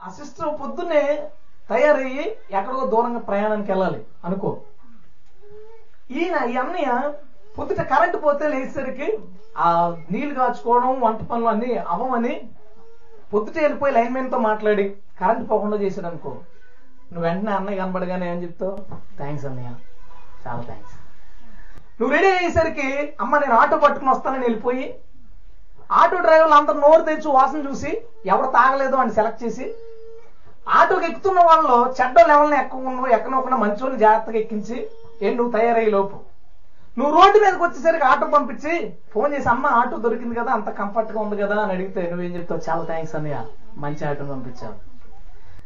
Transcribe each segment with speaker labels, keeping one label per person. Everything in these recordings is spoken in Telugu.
Speaker 1: ఆ సిస్టర్ పొద్దున్నే తయారయ్యి ఎక్కడికో దూరంగా ప్రయాణానికి వెళ్ళాలి. అనుకో. ఈయన ఈ అన్నయ్య పొద్దుట కరెంటు పోతే లేచేసరికి ఆ నీళ్ళు కాచుకోవడం వంట పనులు అన్ని అవ్వమని పొద్దుట వెళ్ళిపోయి లైన్మెన్తో మాట్లాడి కరెంట్ పోకుండా చేశాడు అనుకో. నువ్వు వెంటనే అన్నయ్య కనబడగానే ఏం చెప్తావు? థ్యాంక్స్ అన్నయ్య. చాలా థ్యాంక్స్ నువ్వు రెడీ అయ్యేసరికి అమ్మ నేను ఆటో పట్టుకుని వస్తానని వెళ్ళిపోయి ఆటో డ్రైవర్లు అందరు నోరు తెచ్చి వాసన చూసి ఎవరు తాగలేదు అని సెలెక్ట్ చేసి ఆటోకి ఎక్కుతున్న వాళ్ళు చెడ్డ లెవెల్ని ఎక్కకుండా ఎక్కనకుండా మంచోని జాగ్రత్తగా ఎక్కించి ఏం నువ్వు తయారయ్యే లోపు. నువ్వు రోడ్డు మీదకి వచ్చేసరికి ఆటో పంపించి ఫోన్ చేసి అమ్మ ఆటో దొరికింది కదా అంత కంఫర్ట్గా ఉంది కదా అని అడిగితే నువ్వేం చెప్తావు? చాలా థ్యాంక్స్ అన్నయ్య. మంచి ఆటో పంపించావు.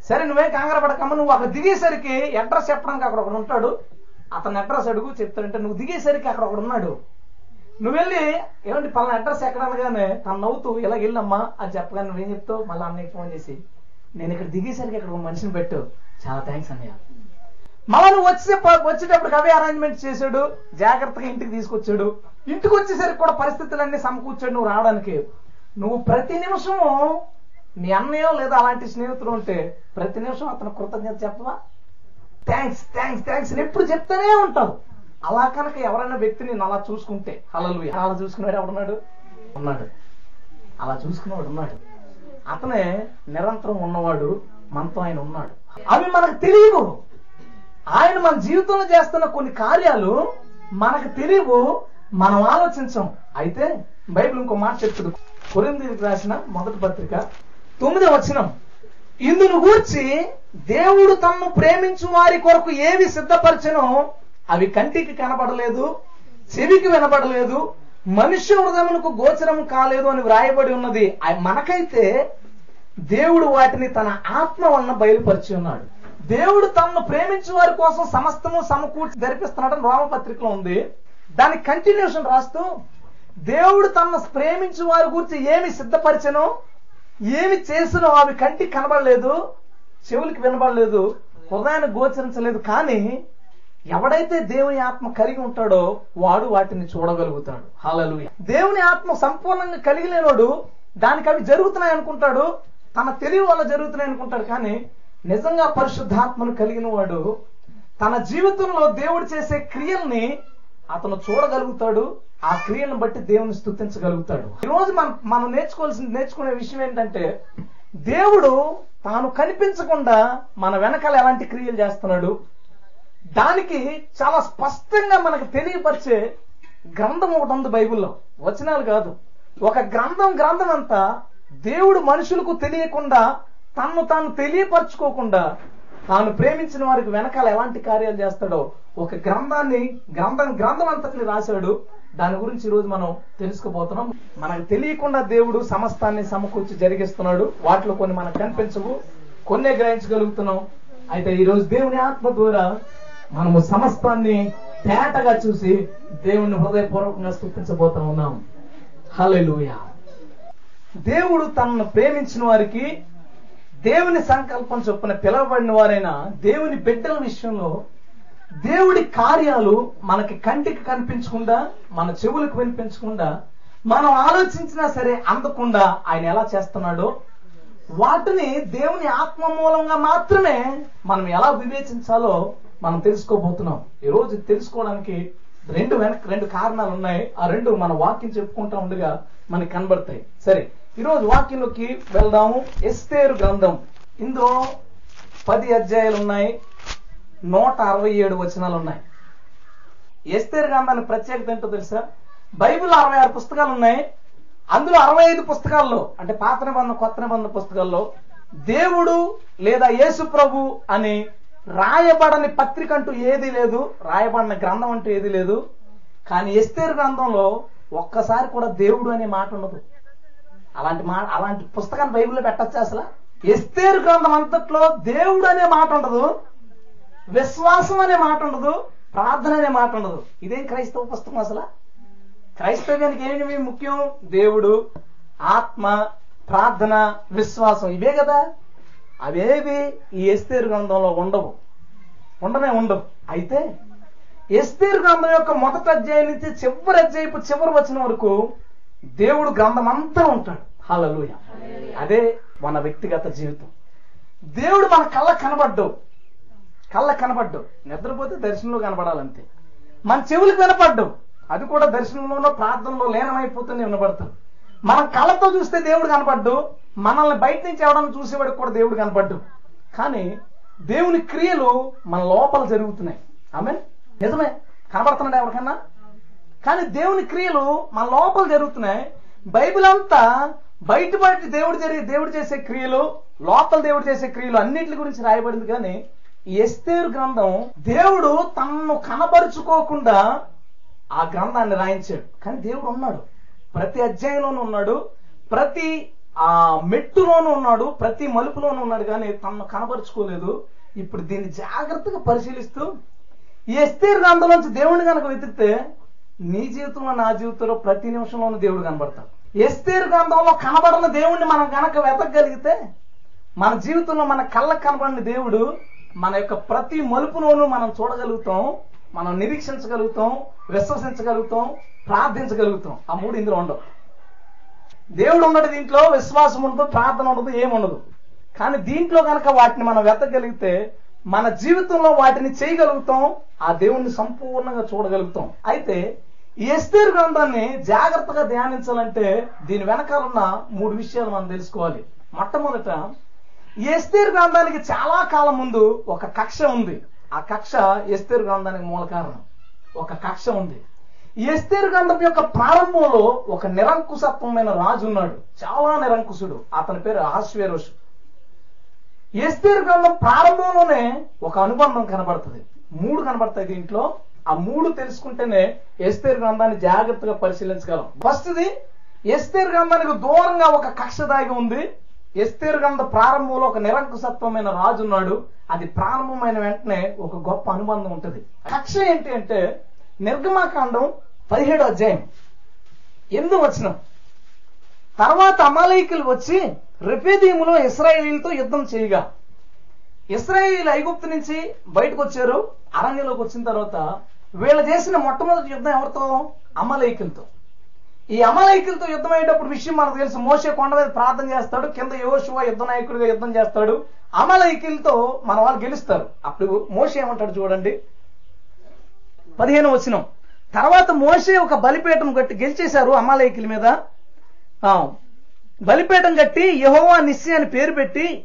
Speaker 1: సరే నువ్వే కంగారు పడకమ్మ. నువ్వు అక్కడ దిగేసరికి అడ్రస్ చెప్పడానికి అక్కడ ఒకడు ఉంటాడు. అతని అడ్రస్ అడుగు చెప్తాడంటే నువ్వు దిగేసరికి అక్కడ ఒకడు ఉన్నాడు. నువ్వు వెళ్ళి ఏమంటే పలానా అడ్రస్ ఎక్కడనగానే తను నవ్వుతూ ఇలా వెళ్ళమ్మా అని చెప్పగానే నువ్వేం చెప్తావు? మళ్ళీ అన్నయ్య ఫోన్ చేసి నేను ఇక్కడ దిగేసరికి ఇక్కడ ఒక మనిషిని పెట్టు. చాలా థ్యాంక్స్ అన్నయ్య. మళ్ళా నువ్వు వచ్చే వచ్చేటప్పుడు అవే అరేంజ్మెంట్ చేశాడు. జాగ్రత్తగా ఇంటికి తీసుకొచ్చాడు. ఇంటికి వచ్చేసరికి కూడా పరిస్థితులన్నీ సమకూర్చాడు నువ్వు రావడానికి. నువ్వు ప్రతి నిమిషము నీ అన్నయ్యో లేదా అలాంటి స్నేహితులు ఉంటే ప్రతి నిమిషం అతను కృతజ్ఞత చెప్పవా? థ్యాంక్స్ థ్యాంక్స్ థ్యాంక్స్ ఎప్పుడు చెప్తూనే ఉంటావు. అలా కనుక ఎవరైనా వ్యక్తిని నేను అలా చూసుకుంటే అలలు అలా చూసుకున్నాడు ఎవడున్నాడు? ఉన్నాడు. అలా చూసుకున్నవాడు ఉన్నాడు. అతనే నిరంతరం ఉన్నవాడు మనతో ఆయన ఉన్నాడు. అవి మనకు తెలియవు. ఆయన మన జీవితంలో చేస్తున్న కొన్ని కార్యాలు మనకు తెలియవు. మనం ఆలోచించం. అయితే బైబిల్ ఇంకో మాట చెప్తుంది. కొరిందీకి రాసిన మొదటి పత్రిక తొమ్మిది వచనం. ఇందును గూర్చి దేవుడు తమ్ము ప్రేమించు వారి కొరకు ఏవి సిద్ధపరచనో అవి కంటికి కనబడలేదు చెవికి వినబడలేదు మనుష్య హృదయమునకు గోచరం కాలేదు అని వ్రాయబడి ఉన్నది. మనకైతే దేవుడు వాటిని తన ఆత్మ వలన బయలుపరిచి ఉన్నాడు. దేవుడు తనను ప్రేమించే వారి కోసం సమస్తము సమకూర్చి జరిపిస్తున్నాడని రోమపత్రికలో ఉంది. దాని కంటిన్యూషన్ రాస్తూ దేవుడు తనను ప్రేమించే వారి గురించి ఏమి సిద్ధపరిచను ఏమి చేసినో అవి కంటికి కనబడలేదు చెవులకి వినబడలేదు హృదయానికి గోచరించలేదు. కానీ ఎవడైతే దేవుని ఆత్మ కలిగి ఉంటాడో వాడు వాటిని చూడగలుగుతాడు. హాలలు దేవుని ఆత్మ సంపూర్ణంగా కలిగి లేనోడు దానికి అవి జరుగుతున్నాయి అనుకుంటాడు తన తెలివి వల్ల జరుగుతున్నాయి అనుకుంటాడు కానీ నిజంగా పరిశుద్ధాత్మను కలిగిన వాడు తన జీవితంలో దేవుడు చేసే క్రియల్ని అతను చూడగలుగుతాడు ఆ క్రియలను బట్టి దేవుని స్థుతించగలుగుతాడు. ఈ రోజు మనం మనం నేర్చుకోవాల్సింది నేర్చుకునే విషయం ఏంటంటే దేవుడు తాను కనిపించకుండా మన వెనకాల ఎలాంటి క్రియలు చేస్తున్నాడు? దానికి చాలా స్పష్టంగా మనకు తెలియపరిచే గ్రంథం ఒకటి ఉంది బైబిల్లో. వచనాలు కాదు. ఒక గ్రంథం గ్రంథం అంతా దేవుడు మనుషులకు తెలియకుండా తన్ను తాను తెలియపరచుకోకుండా తాను ప్రేమించిన వారికి వెనకాల ఎలాంటి కార్యాలు చేస్తాడో ఒక గ్రంథాన్ని గ్రంథం గ్రంథం అంతటిని రాశాడు. దాని గురించి ఈరోజు మనం తెలుసుకుపోతున్నాం మనకు తెలియకుండా దేవుడు సమస్తాన్ని సమకూర్చి జరిగిస్తున్నాడు. వాటిలో కొన్ని మనకు కనిపించవు. కొన్నే గ్రహించగలుగుతున్నాం. అయితే ఈరోజు దేవుని ఆత్మ ద్వారా మనము సమస్తాన్ని తేటగా చూసి దేవుణ్ణి హృదయపూర్వకంగా స్థుతించబోతా ఉన్నాం. హలెలుయ దేవుడు తనను ప్రేమించిన వారికి దేవుని సంకల్పం చొప్పున పిలవబడిన వారైన దేవుని బిడ్డల విషయంలో దేవుడి కార్యాలు మనకి కంటికి కనిపించకుండా మన చెవులకు వినిపించకుండా మనం ఆలోచించినా సరే అందకుండా ఆయన ఎలా చేస్తున్నాడో వాటిని దేవుని ఆత్మ మూలంగా మాత్రమే మనం ఎలా వివేచించాలో మనం తెలుసుకోబోతున్నాం. ఈ రోజు తెలుసుకోవడానికి రెండు వెనక రెండు కారణాలు ఉన్నాయి. ఆ రెండు మన వాక్యం చెప్పుకుంటా ఉండగా మనకి కనబడతాయి. సరే ఈరోజు వాక్యంలోకి వెళ్దాము. ఎస్తేరు గ్రంథం. ఇందులో పది అధ్యాయాలు ఉన్నాయి. నూట అరవై ఏడు వచనాలు ఉన్నాయి. ఎస్తేరు గ్రంథానికి ప్రత్యేకత ఏంటో తెలుసా? బైబిల్ అరవై ఆరు పుస్తకాలు ఉన్నాయి. అందులో అరవై ఐదు పుస్తకాల్లో అంటే పాత నిబంధన కొత్త నిబంధన పుస్తకాల్లో దేవుడు లేదా యేసు ప్రభు అని రాయబడని పత్రిక అంటూ ఏది లేదు రాయబడిన గ్రంథం అంటూ ఏది లేదు. కానీ ఎస్తేరు గ్రంథంలో ఒక్కసారి కూడా దేవుడు అనే మాట ఉండదు. అలాంటి మా అలాంటి పుస్తకాన్ని బైబిల్లో పెట్టచ్చు అసలు? ఎస్తేరు గ్రంథం అంతట్లో దేవుడు అనే మాట ఉండదు విశ్వాసం అనే మాట ఉండదు ప్రార్థన అనే మాట ఉండదు. ఇదేం క్రైస్తవ పుస్తకం అసలు? క్రైస్తవ్యానికి ఏమి ముఖ్యం? దేవుడు ఆత్మ ప్రార్థన విశ్వాసం. ఇవే కదా. అవేవి ఈ ఎస్తేరు గ్రంథంలో ఉండవు. ఉండనే ఉండవు. అయితే ఎస్తేరు గ్రంథం యొక్క మొదటి అధ్యాయం నుంచి చివరి అధ్యాయపు చివరి వచ్చిన వరకు దేవుడు గ్రంథం అంతా ఉంటాడు. హల్లెలూయ. అదే మన వ్యక్తిగత జీవితం. దేవుడు మన కళ్ళ కనబడ్డు కళ్ళ కనబడ్డు నిద్రపోతే దర్శనంలో కనబడాలంతే. మన చెవులకు వినపడ్డు అది కూడా దర్శనంలోనో ప్రార్థనలో లీనమైపోతుంది వినపడతాడు మనం కళ్ళతో చూస్తే దేవుడు కనపడ్డు. మనల్ని బయట నుంచి ఎవడన్నా చూసేవాడికి కూడా దేవుడు కనపడ్డు. కానీ దేవుని క్రియలు మన లోపల జరుగుతున్నాయి. ఆమె నిజమే. కనబడుతున్నాడు ఎవరికన్నా? కానీ దేవుని క్రియలు మన లోపల జరుగుతున్నాయి. బైబిల్ అంతా బయట బయట దేవుడు జరిగే దేవుడు చేసే క్రియలు లోపల దేవుడు చేసే క్రియలు అన్నిటి గురించి రాయబడింది. కానీ ఎస్తేరు గ్రంథం దేవుడు తనను కనపరుచుకోకుండా ఆ గ్రంథాన్ని రాయించాడు. కానీ దేవుడు ఉన్నాడు. ప్రతి అధ్యాయంలోనూ ఉన్నాడు. ప్రతి ఆ మెట్టులోనూ ఉన్నాడు ప్రతి మలుపులోనూ ఉన్నాడు కానీ తనను కనపరుచుకోలేదు ఇప్పుడు దీన్ని జాగ్రత్తగా పరిశీలిస్తూ ఈ ఎస్తేరు గ్రంథంలోంచి దేవుడిని కనుక వెతికితే నీ జీవితంలో నా జీవితంలో ప్రతి నిమిషంలోనూ దేవుడు కనబడతాడు. ఎస్తేరు గ్రంథంలో కనబడిన దేవుణ్ణి మనం కనుక వెతకగలిగితే మన జీవితంలో మన కళ్ళకు కనబడిన దేవుడు మన యొక్క ప్రతి మలుపులోనూ మనం చూడగలుగుతాం మనం నిరీక్షించగలుగుతాం విశ్వసించగలుగుతాం ప్రార్థించగలుగుతాం. ఆ మూడు ఇందులో ఉండవు. దేవుడు ఉన్నది దీంట్లో విశ్వాసం ఉండదు ప్రార్థన ఉండదు ఏముండదు. కానీ దీంట్లో కనుక వాటిని మనం వెతగలిగితే మన జీవితంలో వాటిని చేయగలుగుతాం ఆ దేవుణ్ణి సంపూర్ణంగా చూడగలుగుతాం. అయితే ఎస్తేరు గ్రంథాన్ని జాగ్రత్తగా ధ్యానించాలంటే దీని వెనకాలన్న మూడు విషయాలు మనం తెలుసుకోవాలి. మొట్టమొదట ఎస్తేరు గ్రంథానికి చాలా కాలం ముందు ఒక కక్ష ఉంది. ఆ కక్ష ఎస్తేరు గ్రంథానికి మూల కారణం. ఒక కక్ష ఉంది. ఎస్తేరు గ్రంథం యొక్క ప్రారంభంలో ఒక నిరంకుశత్వమైన రాజు ఉన్నాడు. చాలా నిరంకుశుడు. అతని పేరు ఆశ్వేరోషు ఎస్తేరు గ్రంథం ప్రారంభంలోనే ఒక అనుబంధం కనబడుతుంది. మూడు కనబడతాయి దీంట్లో. ఆ మూడు తెలుసుకుంటేనే ఎస్తేరు గ్రంథాన్ని జాగ్రత్తగా పరిశీలించగలం. ఫస్ట్ది ఎస్తేరు గ్రంథానికి దూరంగా ఒక కక్ష దాగి ఉంది. ఎస్తేరు గ్రంథ ప్రారంభంలో ఒక నిరంకుశత్వమైన రాజు ఉన్నాడు. అది ప్రారంభమైన వెంటనే ఒక గొప్ప అనుబంధం ఉంటుంది. కక్ష ఏంటి అంటే నిర్గమాకాండం పదిహేడో అధ్యాయం. ఎందు వచ్చిన తర్వాత అమాలయకులు వచ్చి రిపేదీములో ఇస్రాయేలీలతో యుద్ధం చేయగా ఇస్రాయేలీలు ఐగుప్తు నుంచి బయటకు వచ్చారు అరణ్యంలోకి వచ్చిన తర్వాత వీళ్ళు చేసిన మొట్టమొదటి యుద్ధం ఎవరితో? అమలైకులతో ఈ అమలైకులతో యుద్ధం అయ్యేటప్పుడు విషయం మనకు తెలుసు. మోసే కొండ మీద ప్రార్థన చేస్తాడు కింద యోశువ యుద్ధ నాయకుడిగా యుద్ధం చేస్తాడు. అమలైకులతో మన వాళ్ళు గెలుస్తారు. అప్పుడు మోసే ఏమంటాడు చూడండి. పదిహేను వచనం. తర్వాత మోసే ఒక బలిపీఠం కట్టి గెలిచేశారు అమాలయకుల మీద. ఆ, బలిపీఠం కట్టి యహోవా నిస్సి అని పేరు పెట్టి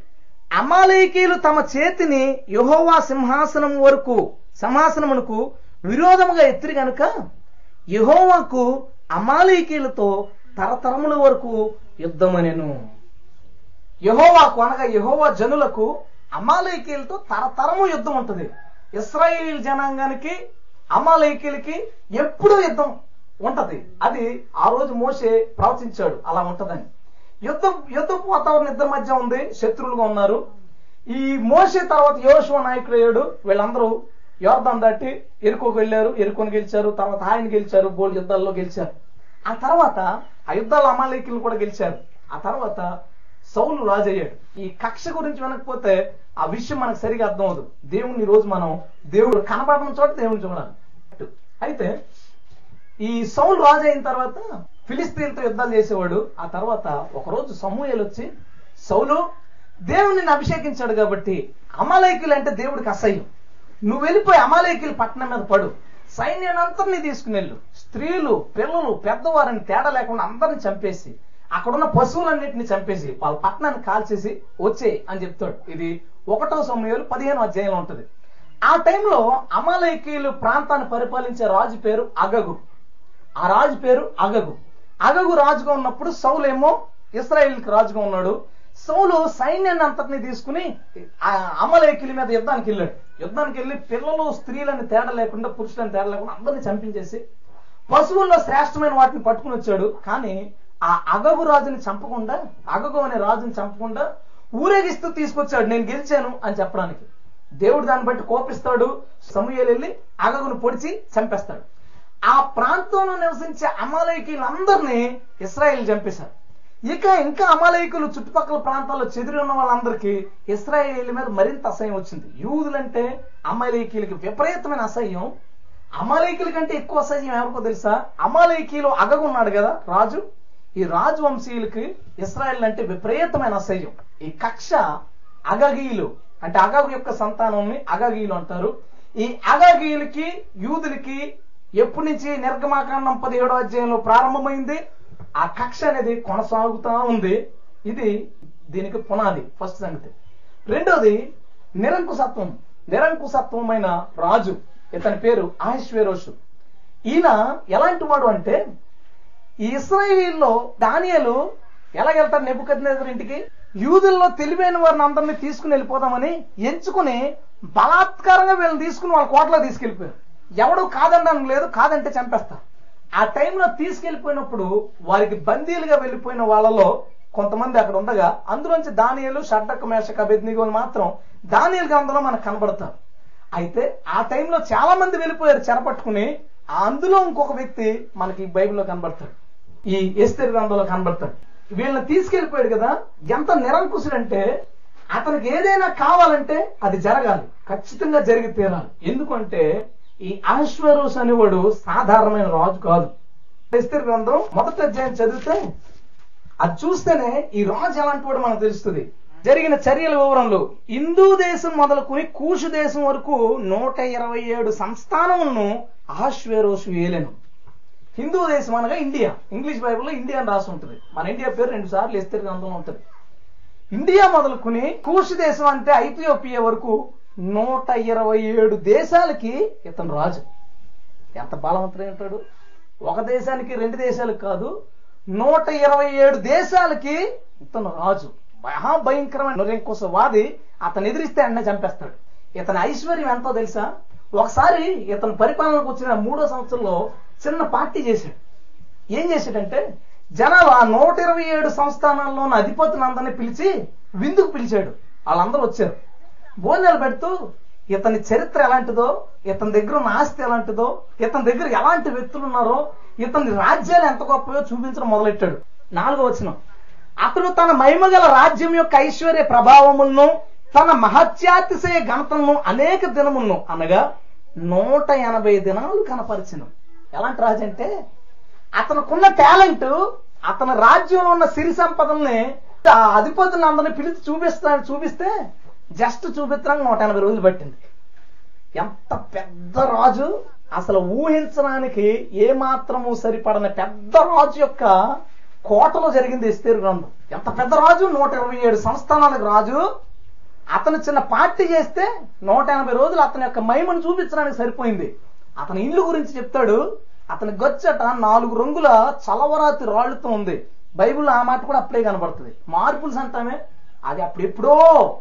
Speaker 1: అమాలయకీలు తమ చేతిని యహోవా సింహాసనం వరకు సింహాసనమునకు విరోధముగా ఎత్తిరి గనుక యహోవాకు అమాలయకీలతో తరతరముల వరకు యుద్ధమనెను. యహోవాకు అనగా యహోవా జనులకు అమాలయకీలతో తరతరము యుద్ధం ఉంటుంది ఇస్రాయేల్ జనాంగానికి అమాలయకీలకి ఎప్పుడూ యుద్ధం ఉంటది. అది ఆ రోజు మోసే ప్రవచించాడు. అలా ఉంటదని. యుద్ధం యుద్ధపు వాతావరణం ఇద్దరి మధ్య ఉంది. శత్రువులుగా ఉన్నారు. ఈ మోసే తర్వాత యోశువ నాయకుడు అయ్యాడు. వీళ్ళందరూ యోర్దాన్ దాటి ఎరుకోకు వెళ్ళారు. ఎరుకొని గెలిచారు. తర్వాత ఆయన గెలిచారు. గోల్ యుద్ధాల్లో గెలిచారు. ఆ తర్వాత ఆ యుద్ధాల అమాలయకులు కూడా గెలిచారు. ఆ తర్వాత సౌలు రాజయ్యాడు. ఈ కక్ష గురించి వినకపోతే ఆ విషయం మనకు సరిగా అర్థం అవదు దేవుణ్ణి రోజు మనం దేవుడు కనపడడం చోట దేవుని చూడాలి. అయితే ఈ సౌలు రాజు అయిన తర్వాత ఫిలిస్తీన్తో యుద్ధాలు చేసేవాడు. ఆ తర్వాత ఒకరోజు సమూహలు వచ్చి సౌలు దేవుడిని అభిషేకించాడు కాబట్టి అమాలయకులు అంటే దేవుడికి అసహ్యం. నువ్వు వెళ్ళిపోయి అమాలయకులు పట్టణం మీద పడు. సైన్యానంతరినీ తీసుకుని వెళ్ళు. స్త్రీలు పిల్లలు పెద్దవారిని తేడా లేకుండా అందరిని చంపేసి అక్కడున్న పశువులన్నింటిని చంపేసి వాళ్ళ పట్టణాన్ని కాల్చేసి వచ్చే అని చెప్తాడు. ఇది ఒకటో సమయంలో పదిహేను అధ్యాయంలో ఉంటుంది. ఆ టైంలో అమాలయకీయులు ప్రాంతాన్ని పరిపాలించే రాజు పేరు అగగు. ఆ రాజు పేరు అగగు. అగగు రాజుగా ఉన్నప్పుడు సౌలేమో ఇస్రాయేల్కి రాజుగా ఉన్నాడు. సౌలు సైన్యాన్ని అంతటిని తీసుకుని ఆ అమలేకిల మీద యుద్ధానికి వెళ్ళాడు. యుద్ధానికి వెళ్ళి పిల్లలు స్త్రీలను తేడా లేకుండా పురుషులను తేడా లేకుండా అందరిని చంపించేసి పశువుల్లో శ్రేష్టమైన వాటిని పట్టుకుని వచ్చాడు. కానీ ఆ అగగు రాజుని చంపకుండా అగగు అనే రాజుని చంపకుండా ఊరేగిస్తూ తీసుకొచ్చాడు. నేను గెలిచాను అని చెప్పడానికి. దేవుడు దాన్ని బట్టి కోపిస్తాడు. సమూహలు వెళ్ళి అగగును పొడిచి చంపేస్తాడు. ఆ ప్రాంతంలో నివసించే అమాలయకులందరినీ ఇస్రాయేల్ చంపేశారు. ఇక ఇంకా అమాలయకులు చుట్టుపక్కల ప్రాంతాల్లో చెదిరి ఉన్న వాళ్ళందరికీ ఇస్రాయేల్ మీద మరింత అసహ్యం వచ్చింది. యూదులంటే అమాలయకీలకి విపరీతమైన అసహ్యం. అమాలయకుల కంటే ఎక్కువ అసహ్యం ఎవరికో తెలుసా? అమాలయకీలో అగగున్నాడు కదా రాజు. ఈ రాజవంశీయులకి ఇస్రాయల్ అంటే విపరీతమైన అసహ్యం. ఈ కక్ష అగగీయులు అంటే అగగు యొక్క సంతానాన్ని అగగీయులు అంటారు. ఈ అగగీయులకి యూదులకి ఎప్పటి నుంచి నిర్గమాకాండం పదిహేడో అధ్యాయంలో ప్రారంభమైంది? ఆ కక్ష అనేది కొనసాగుతూ ఉంది. ఇది దీనికి పునాది ఫస్ట్ సంగతి. రెండోది నిరంకుశత్వం. నిరంకుశత్వమైన రాజు ఇతని పేరు ఆహిష్వేరోషు ఈయన ఎలాంటి వాడు అంటే ఈ ఇస్రాయేలీల్లో దానియలు ఎలాగెళ్తారు నెబుకద్నేజర్ ఇంటికి? యూదుల్లో తెలివైన వారిని అందరినీ తీసుకుని వెళ్ళిపోదామని ఎంచుకుని బలాత్కారంగా వీళ్ళని తీసుకుని వాళ్ళ కోటలో తీసుకెళ్ళిపోయారు. ఎవడు కాదనడం లేదు కాదంటే చంపేస్తారు. ఆ టైంలో తీసుకెళ్ళిపోయినప్పుడు వారికి బందీలుగా వెళ్ళిపోయిన వాళ్ళలో కొంతమంది అక్కడ ఉండగా అందులోంచి దానియలు షడ్డక మేషక బెద్నిగోలు మాత్రం దానియలు గ్రంథంలో మనకు కనబడతారు. అయితే ఆ టైంలో చాలా మంది వెళ్ళిపోయారు చెరపట్టుకుని ఆ అందులో ఇంకొక వ్యక్తి మనకి బైబిల్లో కనబడతాడు. ఈ ఎస్తేరి గ్రంథంలో కనబడతాడు. వీళ్ళని తీసుకెళ్ళిపోయాడు కదా ఎంత నిరంకుశుడంటే అతనికి ఏదైనా కావాలంటే అది జరగాలి ఖచ్చితంగా జరిగి తీరాలి. ఎందుకంటే ఈ ఆశ్వరోస్ అనేవాడు సాధారణమైన రాజు కాదు. ఎస్తేరి గ్రంథం మొదటి అధ్యాయం చదివితే అది చూస్తేనే ఈ రాజు ఎలాంటి వాడు మనకు తెలుస్తుంది? జరిగిన చర్యల వివరంలో హిందూ దేశం మొదలుకుని కూషు దేశం వరకు నూట ఇరవై ఏడు సంస్థానములను ఆశ్వేరోసు ఏలెను. హిందూ దేశం అనగా ఇండియా. ఇంగ్లీష్ బైబిల్లో ఇండియా అని రాసి ఉంటుంది. మన ఇండియా పేరు రెండు సార్లు ఎస్తేరి గ్రంథంలో ఉంటుంది. ఇండియా మొదలుకుని కూషు దేశం అంటే ఐథియోపియా వరకు నూట ఇరవై ఏడు దేశాలకి ఇతను రాజు. ఎంత బలవంతుడై ఉంటాడు? ఒక దేశానికి రెండు దేశాలకు కాదు నూట ఇరవై ఏడు దేశాలకి ఇతను రాజు. మహాభయంకరమైన నిరంకుశవాది అతను ఎదిరిస్తే అన్న చంపేస్తాడు. ఇతని ఐశ్వర్యం ఎంతో తెలుసా? ఒకసారి ఇతను పరిపాలనకు వచ్చిన మూడో సంవత్సరంలో చిన్న పార్టీ చేశాడు. ఏం చేశాడంటే జనాలు ఆ నూట ఇరవై ఏడు సంస్థానాల్లో ఉన్న పిలిచి విందుకు పిలిచాడు. వాళ్ళందరూ వచ్చారు. భోజనాలు పెడుతూ ఇతని చరిత్ర ఎలాంటిదో ఇతని దగ్గర ఉన్న ఆస్తి ఎలాంటిదో ఇతని దగ్గర ఎలాంటి వ్యక్తులు ఉన్నారో ఇతని రాజ్యాలు ఎంత గొప్పయో చూపించడం మొదలెట్టాడు. నాలుగో వచనం. అతడు తన మహిమగల రాజ్యం యొక్క ఐశ్వర్య ప్రభావములను తన మహత్యాతిశయ ఘనతలను అనేక దినములను అనగా నూట ఎనభై దినాలు కనపరిచినాం. ఎలాంటి రాజు అంటే అతనుకున్న టాలెంట్ అతని రాజ్యంలో ఉన్న సిరి సంపదల్ని ఆ అధిపతులను అందరిని పిలిచి చూపిస్తాను చూపిస్తే జస్ట్ చూపించడానికి నూట ఎనభై రోజులు పట్టింది. ఎంత పెద్ద రాజు అసలు ఊహించడానికి ఏమాత్రము సరిపడని పెద్ద రాజు యొక్క కోటలో జరిగింది ఎస్తేరు గ్రంథం. ఎంత పెద్ద రాజు? నూట ఇరవై ఏడు సంస్థానాలకు రాజు. అతను చిన్న పార్టీ చేస్తే నూట ఎనభై రోజులు అతని యొక్క మహిమను చూపించడానికి సరిపోయింది. అతని ఇల్లు గురించి చెప్తాడు. అతని గొచ్చట నాలుగు రంగుల చలవరాతి రాళ్ళతో ఉంది. బైబిల్ ఆ మాట కూడా అప్పుడే కనబడుతుంది. మార్పుల్స్ అంటామే అది అప్పుడెప్పుడో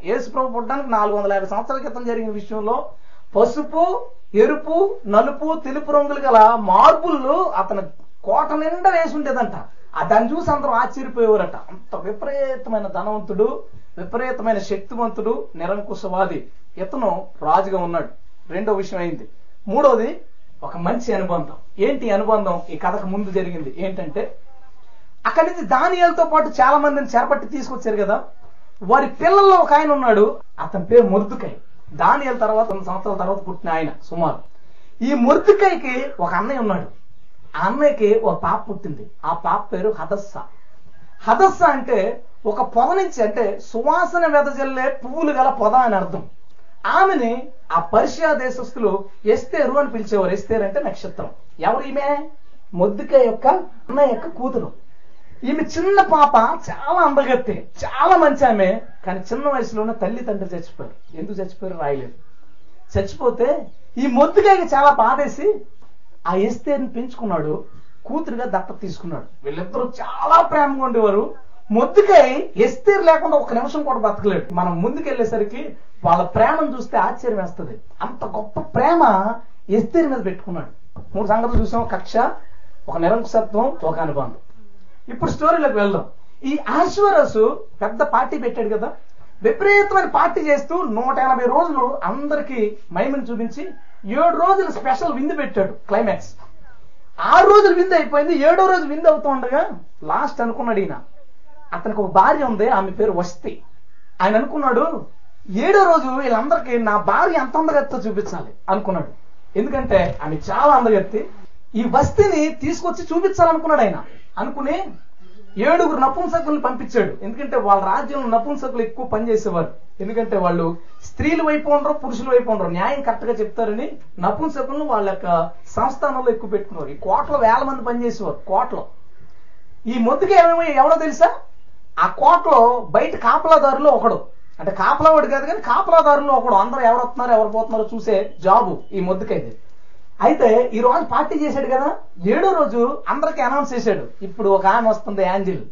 Speaker 1: ఎప్పుడో ప్రభు పుట్టడానికి నాలుగు వందల యాభై సంవత్సరాల క్రితం జరిగిన విషయంలో పసుపు ఎరుపు నలుపు తెలుపు రంగులు గల మార్బుల్లు అతని కోట నిండా వేసి ఉండేదంట. ఆ దాన్ని చూసి అందరూ ఆశ్చర్యపోయేవారట. అంత విపరీతమైన ధనవంతుడు విపరీతమైన శక్తివంతుడు నిరంకుశవాది. ఇతను రాజుగా ఉన్నాడు. రెండో విషయం అయింది. మూడోది ఒక మంచి అనుబంధం. ఏంటి అనుబంధం? ఈ కథకు ముందు జరిగింది ఏంటంటే అక్కడి నుంచి దానియాలతో పాటు చాలా మందిని చేరబట్టి తీసుకొచ్చారు కదా. వారి పిల్లల్లో ఒక ఆయన ఉన్నాడు. అతని పేరు ముర్దుకై. దానియాల తర్వాత రెండు సంవత్సరాల తర్వాత పుట్టిన ఆయన సుమారు. ఈ ముర్దుకైకి ఒక అన్నయ్య ఉన్నాడు. ఆ అన్నయ్యకి ఒక పాప పుట్టింది. ఆ పాప పేరు హదస్స. హదస్స అంటే ఒక పొద నుంచి అంటే సువాసన వెదజల్లే పువ్వులు గల పొద అని అర్థం. ఆమెని ఆ పర్షియా దేశస్తులు ఎస్తేరు అని పిలిచేవారు. ఎస్తేరు అంటే నక్షత్రం. ఎవరు ఈమె? మొద్దుక యొక్క అన్న యొక్క కూతురు. ఈమె చిన్న పాప చాలా అందగత్తే చాలా మంచి ఆమె. కానీ చిన్న వయసులోనే తల్లి తండ్రి చచ్చిపోయారు. ఎందుకు చచ్చిపోయారు రాయలేదు. చచ్చిపోతే ఈ మొద్దుకాయకి చాలా బాధేసి ఆ ఎస్తేరుని పెంచుకున్నాడు. కూతురుగా దత్త తీసుకున్నాడు. వీళ్ళిద్దరూ చాలా ప్రేమగా ఉండేవారు. ముద్దుకై ఎస్తేరు లేకుండా ఒక నిమిషం కూడా బతకలేడు. మనం ముందుకెళ్ళేసరికి వాళ్ళ ప్రేమను చూస్తే ఆశ్చర్యం వేస్తుంది. అంత గొప్ప ప్రేమ ఎస్తేరు మీద పెట్టుకున్నాడు. మూడు సంగతులు చూసాం. కక్ష ఒక నిరంకుశత్వం ఒక అనుబంధం. ఇప్పుడు స్టోరీలోకి వెళ్దాం. ఈ ఆశ్వరసు పెద్ద పార్టీ పెట్టాడు కదా. విపరీతమైన పార్టీ చేస్తూ నూట ఎనభై రోజులు అందరికీ మహిమను చూపించి ఏడు రోజులు స్పెషల్ విందు పెట్టాడు క్లైమాక్స్. ఆరు రోజులు విందు అయిపోయింది. ఏడో రోజు విందు అవుతూ ఉండగా లాస్ట్ అనుకున్నాడు ఈయన. అతనికి ఒక భార్య ఉంది ఆమె పేరు వస్తి. ఆయన అనుకున్నాడు ఏడో రోజు వీళ్ళందరికీ నా భార్య ఎంత అందగత్తో చూపించాలి అనుకున్నాడు. ఎందుకంటే ఆమె చాలా అందగత్తి ఈ వస్తిని తీసుకొచ్చి చూపించాలనుకున్నాడు ఆయన. అనుకుని ఏడుగురు నపుంసకుల్ని పంపించాడు. ఎందుకంటే వాళ్ళ రాజ్యంలో నపుంసకులు ఎక్కువ పనిచేసేవారు. ఎందుకంటే వాళ్ళు స్త్రీల వైపు ఉండరు పురుషుల వైపు ఉండరు. న్యాయం కరెక్ట్గా చెప్తారని నపుంసకులను వాళ్ళ యొక్క సంస్థానంలో ఎక్కువ పెట్టుకున్నారు ఈ కోట్ల వేల మంది పనిచేసేవారు కోట్లో. ఈ మొద్దుకి ఏమేమో ఎవడో తెలుసా? ఆ కోటలో బయట కాపలాదారులు ఒకడు. అంటే కాపలావాడు కాదు కానీ కాపలాదారులు ఒకడు. అందరూ ఎవరు వస్తున్నారు ఎవరు పోతున్నారో చూసే జాబు ఈ ముద్దుకైతే. అయితే ఈ రోజు పార్టీ చేశాడు కదా ఏడో రోజు అందరికి అనౌన్స్ చేశాడు. ఇప్పుడు ఒక ఆమె వస్తుంది యాంజిల్.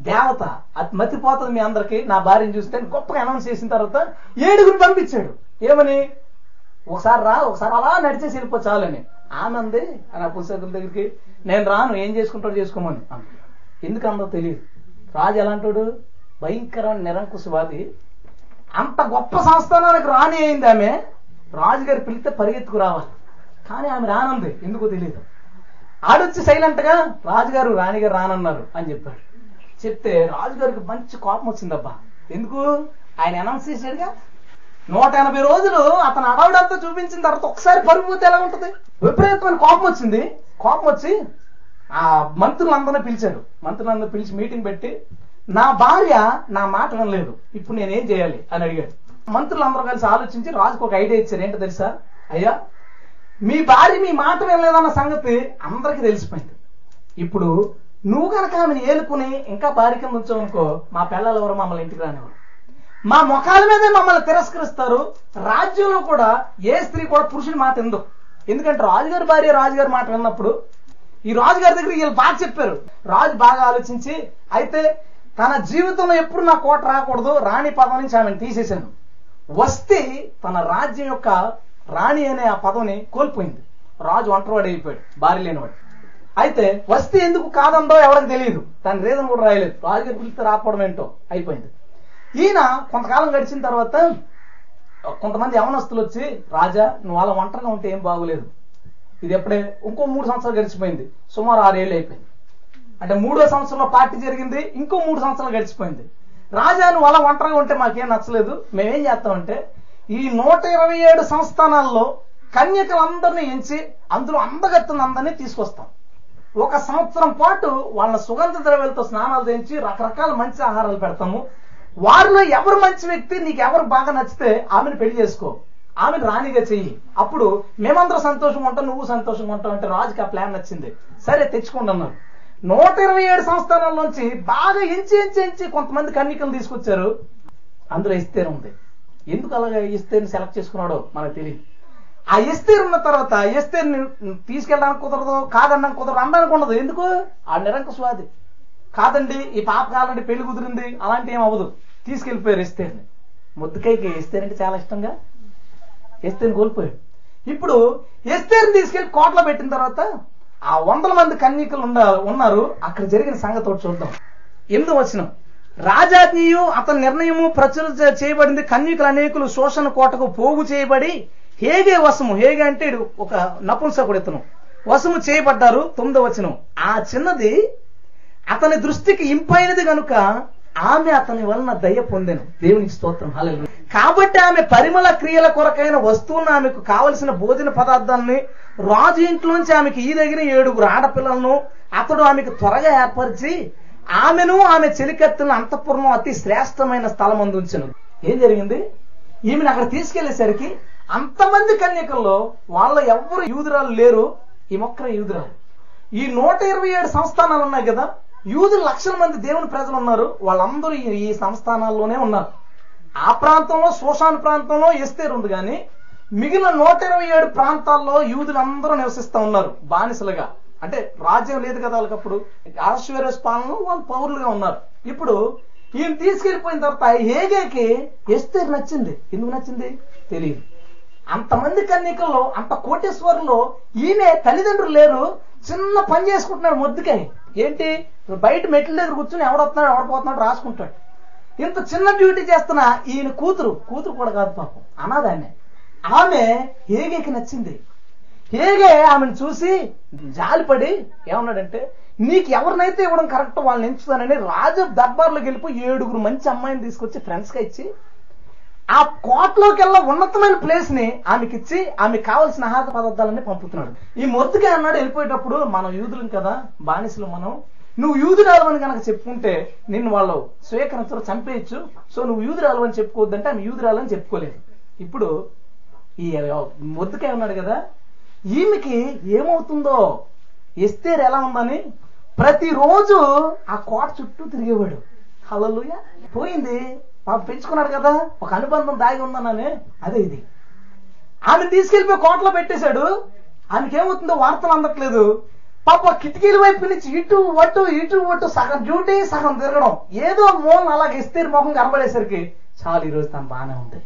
Speaker 1: దేవత అది మతిపోతుంది మీ అందరికి నా భార్యను చూస్తే గొప్పగా అనౌన్స్ చేసిన తర్వాత ఏడుగురు పంపించాడు. ఏమని? ఒకసారి రా ఒకసారి అలా నడిచేసి వెళ్ళిపో చాలని. ఆమె అంది నా పుస్తకం దగ్గరికి నేను రాను ఏం చేసుకుంటాడో చేసుకోమని ఎందుకు అందరూ తెలియదు. రాజు ఎలాంటాడు? భయంకర నిరంకుశవాది. అంత గొప్ప సంస్థానానికి రాని అయింది ఆమె. రాజుగారి పిలిస్తే పరిగెత్తుకు రావాలి కానీ ఆమె రానుంది. ఎందుకో తెలియదు ఆడొచ్చి సైలెంట్గా రాజుగారు రాణిగారు రానన్నారు అని చెప్పాడు. చెప్తే రాజుగారికి మంచి కోపం వచ్చిందబ్బా. ఎందుకు? ఆయన అనౌన్స్ చేశాడుగా. నూట ఎనభై రోజులు అతను అడవుడంతా చూపించిన తర్వాత ఒకసారి పరుగుపోతే ఎలా ఉంటుంది? విపరీతమైన కోపం వచ్చింది. కోపం వచ్చి ఆ మంత్రులందరినీ పిలిచాడు. మంత్రులందరూ పిలిచి మీటింగ్ పెట్టి నా భార్య నా మాట వినలేదు. ఇప్పుడు నేనేం చేయాలి? అని అడిగాడు. మంత్రులందరూ కలిసి ఆలోచించి రాజుకు ఒక ఐడియా ఇచ్చారు. ఏంటో తెలుసా? అయ్యా మీ భార్య మీ మాట వినలేదన్న సంగతి అందరికీ తెలిసిపోయింది. ఇప్పుడు నువ్వు కనుక ఆమెను ఏలుకుని ఇంకా భార్య కింద ఉంచావనుకో మా పిల్లలు ఎవరు? మమ్మల్ని ఇంటికి రానివ్వరు. మా ముఖాల మీదే మమ్మల్ని తిరస్కరిస్తారు. రాజ్యంలో కూడా ఏ స్త్రీ కూడా పురుషుని మాట ఎందు ఎందుకంటే రాజుగారి భార్య రాజుగారి మాట విన్నప్పుడు ఈ రాజుగారి దగ్గర వీళ్ళు బాగా చెప్పారు. రాజు బాగా ఆలోచించి అయితే తన జీవితంలో ఎప్పుడు నా కోట రాకూడదు రాణి పదం నుంచి ఆమెను తీసేశాను. వస్తే తన రాజ్యం యొక్క రాణి అనే ఆ పదవిని కోల్పోయింది. రాజు ఒంటరివాడు అయిపోయాడు భార్య లేనివాడు. అయితే వస్తే ఎందుకు కాదందో ఎవరికి తెలియదు. దాని రీజన్ కూడా రాయలేదు. రాజుగారి పిలిస్తే రాకపోవడం ఏంటో అయిపోయింది. ఈయన కొంతకాలం గడిచిన తర్వాత కొంతమంది యవనస్తులు వచ్చి రాజా నువ్వు అలా ఒంటరిగా ఉంటే ఏం బాగోలేదు. ఇది ఎప్పుడే? ఇంకో మూడు సంవత్సరాలు గడిచిపోయింది. సుమారు ఆరేళ్ళు అయిపోయింది. అంటే మూడో సంవత్సరంలో పార్టీ జరిగింది ఇంకో మూడు సంవత్సరాలు గడిచిపోయింది. రాజాను నువ్వు అలా ఒంటరిగా ఉంటే మాకేం నచ్చలేదు. మేమేం చేస్తామంటే ఈ నూట ఇరవై ఏడు సంస్థానాల్లో కన్యకలందరినీ ఎంచి అందులో అందగత్తున్న అందరినీ తీసుకొస్తాం. ఒక సంవత్సరం పాటు వాళ్ళ సుగంధ ద్రవ్యాలతో స్నానాలు చేయించి రకరకాల మంచి ఆహారాలు పెడతాము. వారిలో ఎవరు మంచి వ్యక్తి నీకు ఎవరు బాగా నచ్చితే ఆమెను పెళ్ళి చేసుకో. ఆమెను రాణిగా చెయ్యి. అప్పుడు మేమందరం సంతోషంగా ఉంటాం నువ్వు సంతోషంగా ఉంటావు అంటే రాజుకి ఆ ప్లాన్ నచ్చింది. సరే తెచ్చుకోండి అన్నారు. నూట ఇరవై ఏడు సంస్థానాల్లోంచి బాగా ఎంచి ఎంచి ఎంచి కొంతమంది కన్నికలు తీసుకొచ్చారు. అందులో ఇస్తేరు ఉంది. ఎందుకు అలాగా ఇస్తేర్ని సెలెక్ట్ చేసుకున్నాడో మనకు తెలియదు. ఆ ఎస్తేరు ఉన్న తర్వాత ఎస్తేర్ని తీసుకెళ్ళడానికి కుదరదు కాదనడానికి కుదరదు అనడానికి ఉండదు. ఎందుకు? ఆ నిరంకుశవాది. కాదండి ఈ పాప ఆల్రెడీ పెళ్ళి కుదిరింది అలాంటి ఏం అవ్వదు. తీసుకెళ్ళిపోయారు ఎస్తేర్ని ముద్దుకైకి ఎస్తేరంటే చాలా ఇష్టంగా? ఎస్తేర్ని కోల్పోయాడు. ఇప్పుడు ఎస్తేర్ని తీసుకెళ్ళి కోటలో పెట్టిన తర్వాత ఆ వందల మంది కన్యకలు ఉన్నారు. అక్కడ జరిగిన సంగతి ఒకటి చూద్దాం. ఎందుకు వచ్చిన రాజాజ్ఞయు అతని నిర్ణయము ప్రచుర చేయబడింది. కన్యకులు అనేకులు శోషణ కోటకు పోగు చేయబడి హేగే వశము హేగే అంటే ఒక నపుంసకుడు ఇతను. వశము చేయబడ్డారు. తొమ్మిదో వచనం. ఆ చిన్నది అతని దృష్టికి ఇంపైనది కనుక ఆమె అతని వలన దయ పొందెను. దేవునికి స్తోత్రం. హల్లెలూయా. కాబట్టి ఆమె పరిమళ క్రియల కొరకైన వస్తువును ఆమెకు కావలసిన భోజన పదార్థాన్ని రాజు ఇంట్లోంచి ఆమెకి ఈ దగ్గర ఏడుగురు ఆడపిల్లలను అతడు ఆమెకు త్వరగా ఏర్పరిచి ఆమెను ఆమె చెలికత్తులను అంతఃపురం అతి శ్రేష్టమైన స్థలం ఉంచను. ఏం జరిగింది? ఈమెను అక్కడ తీసుకెళ్ళేసరికి అంతమంది కన్యకల్లో వాళ్ళ ఎవ్వరు యూదురాలు లేరు ఈ మొక్కర యూదురాలు. ఈ నూట ఇరవై ఏడు సంస్థానాలు ఉన్నాయి కదా యూదులు లక్షల మంది దేవుని ప్రజలు ఉన్నారు. వాళ్ళందరూ ఈ- సంస్థానాల్లోనే ఉన్నారు. ఆ ప్రాంతంలో శోషాన్ ప్రాంతంలో ఎస్తేరు ఉంది కానీ మిగిలిన నూట ఇరవై ఏడు ప్రాంతాల్లో యూదులు అందరూ ఉన్నారు బానిసలుగా. అంటే రాజ్యం లేదు కదా వాళ్ళకప్పుడు. ఆశ్వర్యస్ పాలనలో వాళ్ళు పౌరులుగా ఉన్నారు. ఇప్పుడు ఈయన తీసుకెళ్ళిపోయిన తర్వాత హేగేకి ఎస్తేరు నచ్చింది. ఎందుకు నచ్చింది? తెలియదు అంతమంది కన్యకల్లో అంత కోటేశ్వరులో ఈయనే తల్లిదండ్రులు లేరు. చిన్న పని చేసుకుంటున్నాడు మొద్దుకాయ ఏంటి? బయట మెట్ల దగ్గర కూర్చుని ఎవడొస్తున్నాడు ఎవడపోతున్నాడు రాసుకుంటాడు. ఇంత చిన్న డ్యూటీ చేస్తున్న ఈయన కూతురు కూతురు కూడా కాదు పాపం అనాదాన్ని ఆమె హేగేకి నచ్చింది. హేగే ఆమెను చూసి జాలిపడి ఏమన్నాడంటే నీకు ఎవరినైతే ఇవ్వడం కరెక్ట్ వాళ్ళని ఎంచుతానని రాజు దర్బార్లోకి వెళ్ళిపోయి ఏడుగురు మంచి అమ్మాయిని తీసుకొచ్చి ఫ్రెండ్స్గా ఇచ్చి ఆ కోటలోకి వెళ్ళ ఉన్నతమైన ప్లేస్ని ఆమెకి ఇచ్చి ఆమెకి కావాల్సిన ఆహార పదార్థాలన్నీ పంపుతున్నాడు. ఈ మొద్దుగా అన్నాడు వెళ్ళిపోయేటప్పుడు మనం యూదులం కదా బానిసలు మనం. నువ్వు యూదురాలు అని కనుక చెప్పుకుంటే నిన్ను వాళ్ళు స్వీకరించరు చంపేయచ్చు. సో నువ్వు యూదురాలు అని చెప్పుకోవద్దంటే ఆమె యూదురాలు అని చెప్పుకోలేదు. ఇప్పుడు ఈ మొద్దుకాయ ఉన్నాడు కదా ఈమెకి ఏమవుతుందో? ఎస్తేర్ ఎలా ఉందని? ప్రతిరోజు ఆ కోట చుట్టూ తిరిగేవాడు. హలలుయ పోయింది. పాప పెంచుకున్నాడు కదా ఒక అనుబంధం దాగి ఉందన్నానే అదే ఇది. ఆమె తీసుకెళ్ళిపోయి కోటలో పెట్టేశాడు. ఆమెకి ఏమవుతుందో వార్తలు అందట్లేదు. పాప కిటికీల వైపు నుంచి ఇటు అటు ఇటు అటు సగం డ్యూటీ సగం తిరగడం. ఏదో మూలన అలాగే ఇస్తే మొహం కనబడేసరికి చాలు ఈరోజు తను బాగానే ఉంది.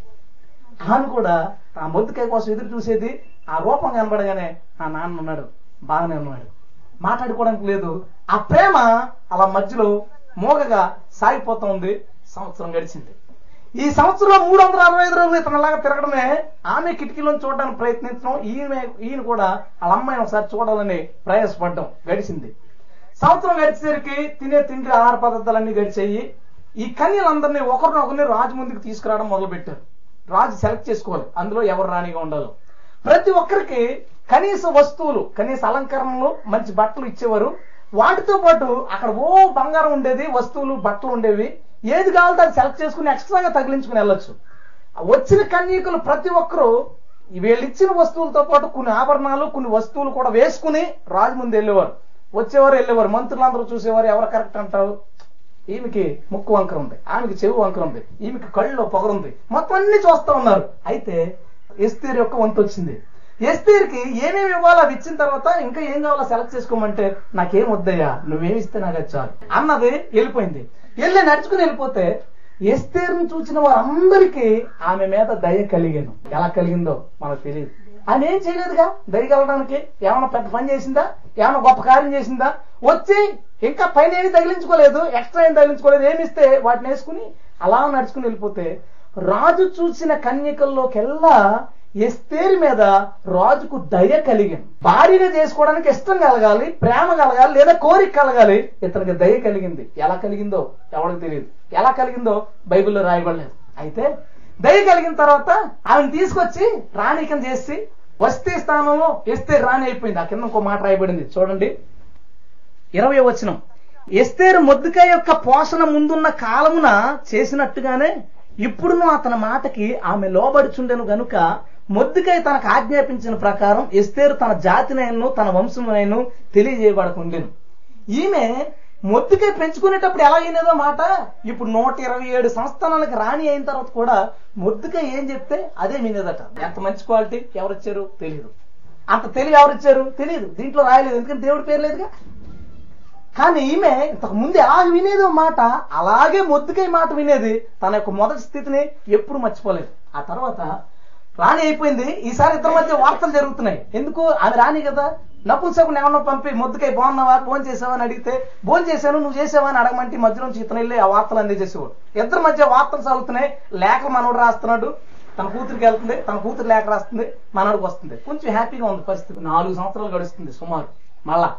Speaker 1: ఆమె కూడా ఆ మొద్దుకాయ కోసం ఎదురు చూసేది ఆ రూపం కనబడగానే ఆ నాన్న ఉన్నాడు బాగానే ఉన్నాడు. మాట్లాడుకోవడానికి లేదు. ఆ ప్రేమ అలా మధ్యలో మోగగా సాగిపోతూ ఉంది. సంవత్సరం గడిచింది. ఈ సంవత్సరంలో మూడు వందల అరవై ఐదు రోజులు ఇతనిలాగా తిరగడమే ఆమె కిటికీలోని చూడడానికి ప్రయత్నించడం ఈయన ఈయన కూడా వాళ్ళ అమ్మాయిని ఒకసారి చూడాలని ప్రయాసపడ్డం గడిచింది. సంవత్సరం గడిచేసరికి తినే తిండి ఆహార పదార్థాలన్నీ గడిచాయి. ఈ కన్యలందరినీ ఒకరినొకరిని రాజు ముందుకు తీసుకురావడం మొదలుపెట్టారు. రాజు సెలెక్ట్ చేసుకోవాలి. అందులో ఎవరు రాణిగా ఉండాలో. ప్రతి ఒక్కరికి కనీస వస్తువులు కనీస అలంకరణలు మంచి బట్టలు ఇచ్చేవారు. వాటితో పాటు అక్కడ ఓ బంగారం ఉండేది వస్తువులు బట్టలు ఉండేవి. ఏది కావాలో అది సెలెక్ట్ చేసుకుని ఎక్స్ట్రాగా తగిలించుకుని వెళ్ళొచ్చు. వచ్చిన కన్యకులు ప్రతి ఒక్కరూ వీళ్ళు ఇచ్చిన వస్తువులతో పాటు కొన్ని ఆభరణాలు కొన్ని వస్తువులు కూడా వేసుకుని రాజు ముందు వెళ్ళేవారు. వచ్చేవారు వెళ్ళేవారు. మంత్రులందరూ చూసేవారు ఎవరు కరెక్ట్ అంటారు? ఈమెకి ముక్కు వంకర ఉంది ఆమెకి చెవి వంకర ఉంది ఈమెకి కళ్ళలో పొగరుంది మొత్తం అన్ని చూస్తా ఉన్నారు. అయితే ఎస్తేర్ యొక్క వంతు వచ్చింది. ఎస్తేర్కి ఏమేమి ఇవ్వాలో అవి ఇచ్చిన తర్వాత ఇంకా ఏం కావాలో సెలెక్ట్ చేసుకోమంటే నాకేం వద్దయ్యా నువ్వేమి ఇస్తే నాకు చాలు. అన్నది వెళ్ళిపోయింది. వెళ్ళి నడుచుకుని వెళ్ళిపోతే ఎస్తేర్ని చూసిన వారందరికీ ఆమె మీద దయ కలిగాను. ఎలా కలిగిందో మనకు తెలియదు. ఆయన ఏం చేయలేదుగా? దయగలడానికి ఏమైనా పెద్ద పని చేసిందా? ఏమైనా గొప్ప కార్యం చేసిందా? వచ్చి ఇంకా పైన ఏమి తగిలించుకోలేదు ఎక్స్ట్రా ఏం తగిలించుకోలేదు ఏమి ఇస్తే వాటిని వేసుకుని అలా నడుచుకుని వెళ్ళిపోతే రాజు చూసిన కన్యకల్లోకెల్లా ఎస్తేరి మీద రాజుకు దయ కలిగింది. భారీగా చేసుకోవడానికి ఇష్టం కలగాలి ప్రేమ కలగాలి లేదా కోరిక కలగాలి. ఇతనికి దయ కలిగింది. ఎలా కలిగిందో ఎవరికి తెలియదు. ఎలా కలిగిందో బైబిల్లో రాయబడలేదు. అయితే దయ కలిగిన తర్వాత ఆమెను తీసుకొచ్చి రాణికం చేసి వస్తే స్థానంలో ఎస్తే రాణి అయిపోయింది. ఆ కింద ఇంకో మాట రాయబడింది. చూడండి. ఇరవై వచనం. ఎస్తేరు మొద్దుకాయ యొక్క పోషణ ముందున్న కాలమున చేసినట్టుగానే ఇప్పుడును అతని మాటకి ఆమె లోబడుచుండెను గనుక మొద్దుకై తనకు ఆజ్ఞాపించిన ప్రకారం ఎస్తేరు తన జాతినైను తన వంశమునైను తెలియజేయబడకుండెను. ఈమె మొద్దుకై పెంచుకునేటప్పుడు ఎలా అయినదో మాట? ఇప్పుడు నూట ఇరవై ఏడు సంస్థానాలకు రాణి అయిన తర్వాత కూడా మొద్దుకై ఏం చెప్తే అదే వినేదట. ఎంత మంచి క్వాలిటీ ఎవరిచ్చారు? తెలియదు అంత తెలివి ఎవరిచ్చారు? తెలియదు దీంట్లో రాయలేదు. ఎందుకంటే దేవుడి పేరు లేదుగా. కానీ ఈమె ఇంతకు ముందు ఎలా వినేదో మాట అలాగే మొద్దుకై మాట వినేది తన యొక్క మొదటి స్థితిని ఎప్పుడు మర్చిపోలేదు. ఆ తర్వాత రాణి అయిపోయింది. ఈసారి ఇద్దరి మధ్య వార్తలు జరుగుతున్నాయి. ఎందుకు? ఆమె రాణి కదా. నపుంసకుని ఏమన్నా పంపి మొద్దుకై బాగున్నావా? ఫోన్ చేసావా? అని అడిగితే ఫోన్ చేశాను నువ్వు చేసావా? అని అడగమంటే మధ్యలోంచి ఇతను వెళ్ళి ఆ వార్తలు అందజేసేవాడు ఇద్దరి మధ్య వార్తలు సాగుతున్నాయి. లేఖలు మనోడు రాస్తున్నాడు. తన కూతురికి వెళ్తుంది. తన కూతురు లేఖ రాస్తుంది. మనోడికి వస్తుంది. కొంచెం హ్యాపీగా ఉంది పరిస్థితి. నాలుగు సంవత్సరాలు గడుస్తుంది సుమారు. మళ్ళా.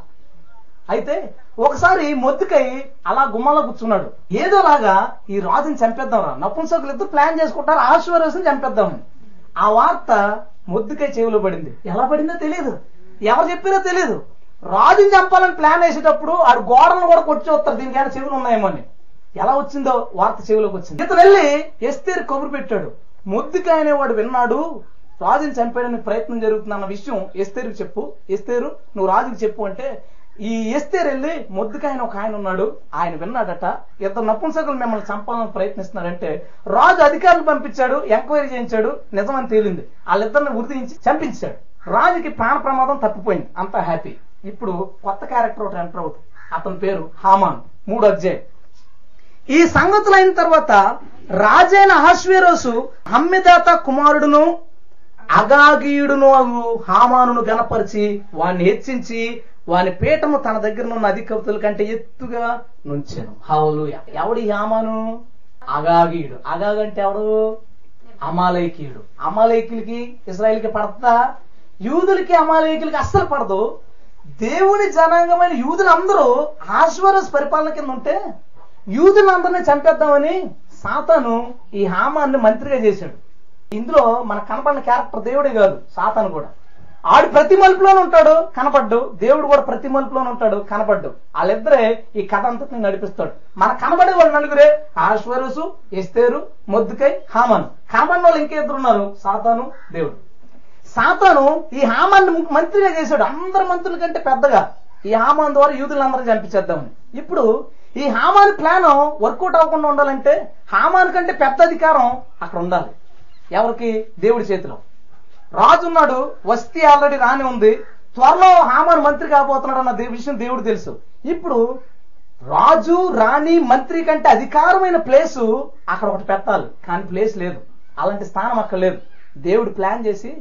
Speaker 1: అయితే ఒకసారి మొద్దుకై అలా గుమ్మలో కూర్చున్నాడు. ఏదోలాగా ఈ రాజుని చంపేద్దాం రా. నపుంసకులు ఇద్దరు ప్లాన్ చేసుకుంటారు. ఆశ్వర్యసుని చంపేద్దాం. ఆ వార్త ముద్దుకే చెవిలో పడింది. ఎలా పడిందో తెలియదు ఎవరు చెప్పారో తెలియదు రాజుని చంపాలని ప్లాన్ వేసేటప్పుడు ఆడు గోడలను కూడా కొట్టి వస్తారు. దీనికైనా చెవులు ఉన్నాయేమో అని. ఎలా వచ్చిందో వార్త చెవిలోకి వచ్చింది. ఇతను వెళ్ళి ఎస్తేరు కబురు పెట్టాడు. ముద్దుకాయ అనేవాడు విన్నాడు రాజుని చంపేయడానికి ప్రయత్నం జరుగుతుందన్న విషయం ఎస్తేరుకి చెప్పు. ఎస్తేరు నువ్వు రాజుకి చెప్పు అంటే ఈ ఎస్తేరు వెళ్ళి మొద్దుకాయన ఒక ఆయన ఉన్నాడు. ఆయన విన్నాడట ఇద్దరు నపుంసకులు మిమ్మల్ని చంపాలని ప్రయత్నిస్తున్నారంటే రాజు అధికారులు పంపించాడు ఎంక్వైరీ చేయించాడు నిజమని తేలింది. వాళ్ళిద్దరిని ఉరిదించి చంపించాడు. రాజుకి ప్రాణ ప్రమాదం తప్పిపోయింది. అంతా హ్యాపీ. ఇప్పుడు కొత్త క్యారెక్టర్ ఒకటి ఎంటర్ అవుతుంది. అతని పేరు హామాన్. మూడు అధ్యాయం. ఈ సంగతులు అయిన తర్వాత రాజైన అహశ్వేరోసు హమ్మిదాత కుమారుడును అగాగీయుడును హామానును గనపరిచి వాణ్ణి హెచ్చించి వాని పీఠము తన దగ్గర ఉన్న అధికవతుల కంటే ఎత్తుగా నుంచాను. హౌలు ఎవడు హామాను? అగాగీయుడు. అగాగ్ అంటే ఎవడు? అమాలయకీయుడు అమాలయకులకి ఇజ్రాయిల్కి పడతా? యూదులకి అమాలయకులకి అస్సలు పడదు. దేవుని జనాంగమైన యూదులందరూ ఆశ్వరస్ పరిపాలన కింద ఉంటే యూదులందరినీ చంపేద్దామని సాతాను ఈ హామాన్ని మంత్రిగా చేశాడు. ఇందులో మనకు కనపడిన క్యారెక్టర్ దేవుడే కాదు సాతాను కూడా. ఆడు ప్రతి మలుపులోనే ఉంటాడు కనపడ్డు. దేవుడు కూడా ప్రతి మలుపులోనే ఉంటాడు కనపడ్డు. వాళ్ళిద్దరే ఈ కథ అంతటిని నడిపిస్తాడు. మన కనబడే వాళ్ళు నలుగురే ఆశ్వరసు ఎస్తేరు మొద్దుకై హామాను. కనబడిన వాళ్ళు ఇంకెద్దరు ఉన్నారు సాతాను దేవుడు. సాతాను ఈ హామాన్ని మంత్రిగా చేశాడు. అందరి మంత్రుల కంటే పెద్దగా. ఈ హామాన్ ద్వారా యూదులందరూ చంపించేద్దామని ఇప్పుడు ఈ హామాన్ ప్లాన్ వర్కౌట్ అవ్వకుండా ఉండాలంటే హామాన్ కంటే పెద్ద అధికారం అక్కడ ఉండాలి. ఎవరికి? దేవుడి చేతిలో. రాజు ఉన్నాడు వస్తీ ఆల్రెడీ రాని ఉంది. త్వరలో హామాన్ మంత్రి కాబోతున్నాడు అన్న దే- విషయం దేవుడు తెలుసు. ఇప్పుడు రాజు రాణి మంత్రి కంటే అధికారమైన ప్లేసు అక్కడ ఒకటి పెట్టాలి. కానీ ప్లేస్ లేదు. అలాంటి స్థానం అక్కడ లేదు. దేవుడు ప్లాన్ చేసి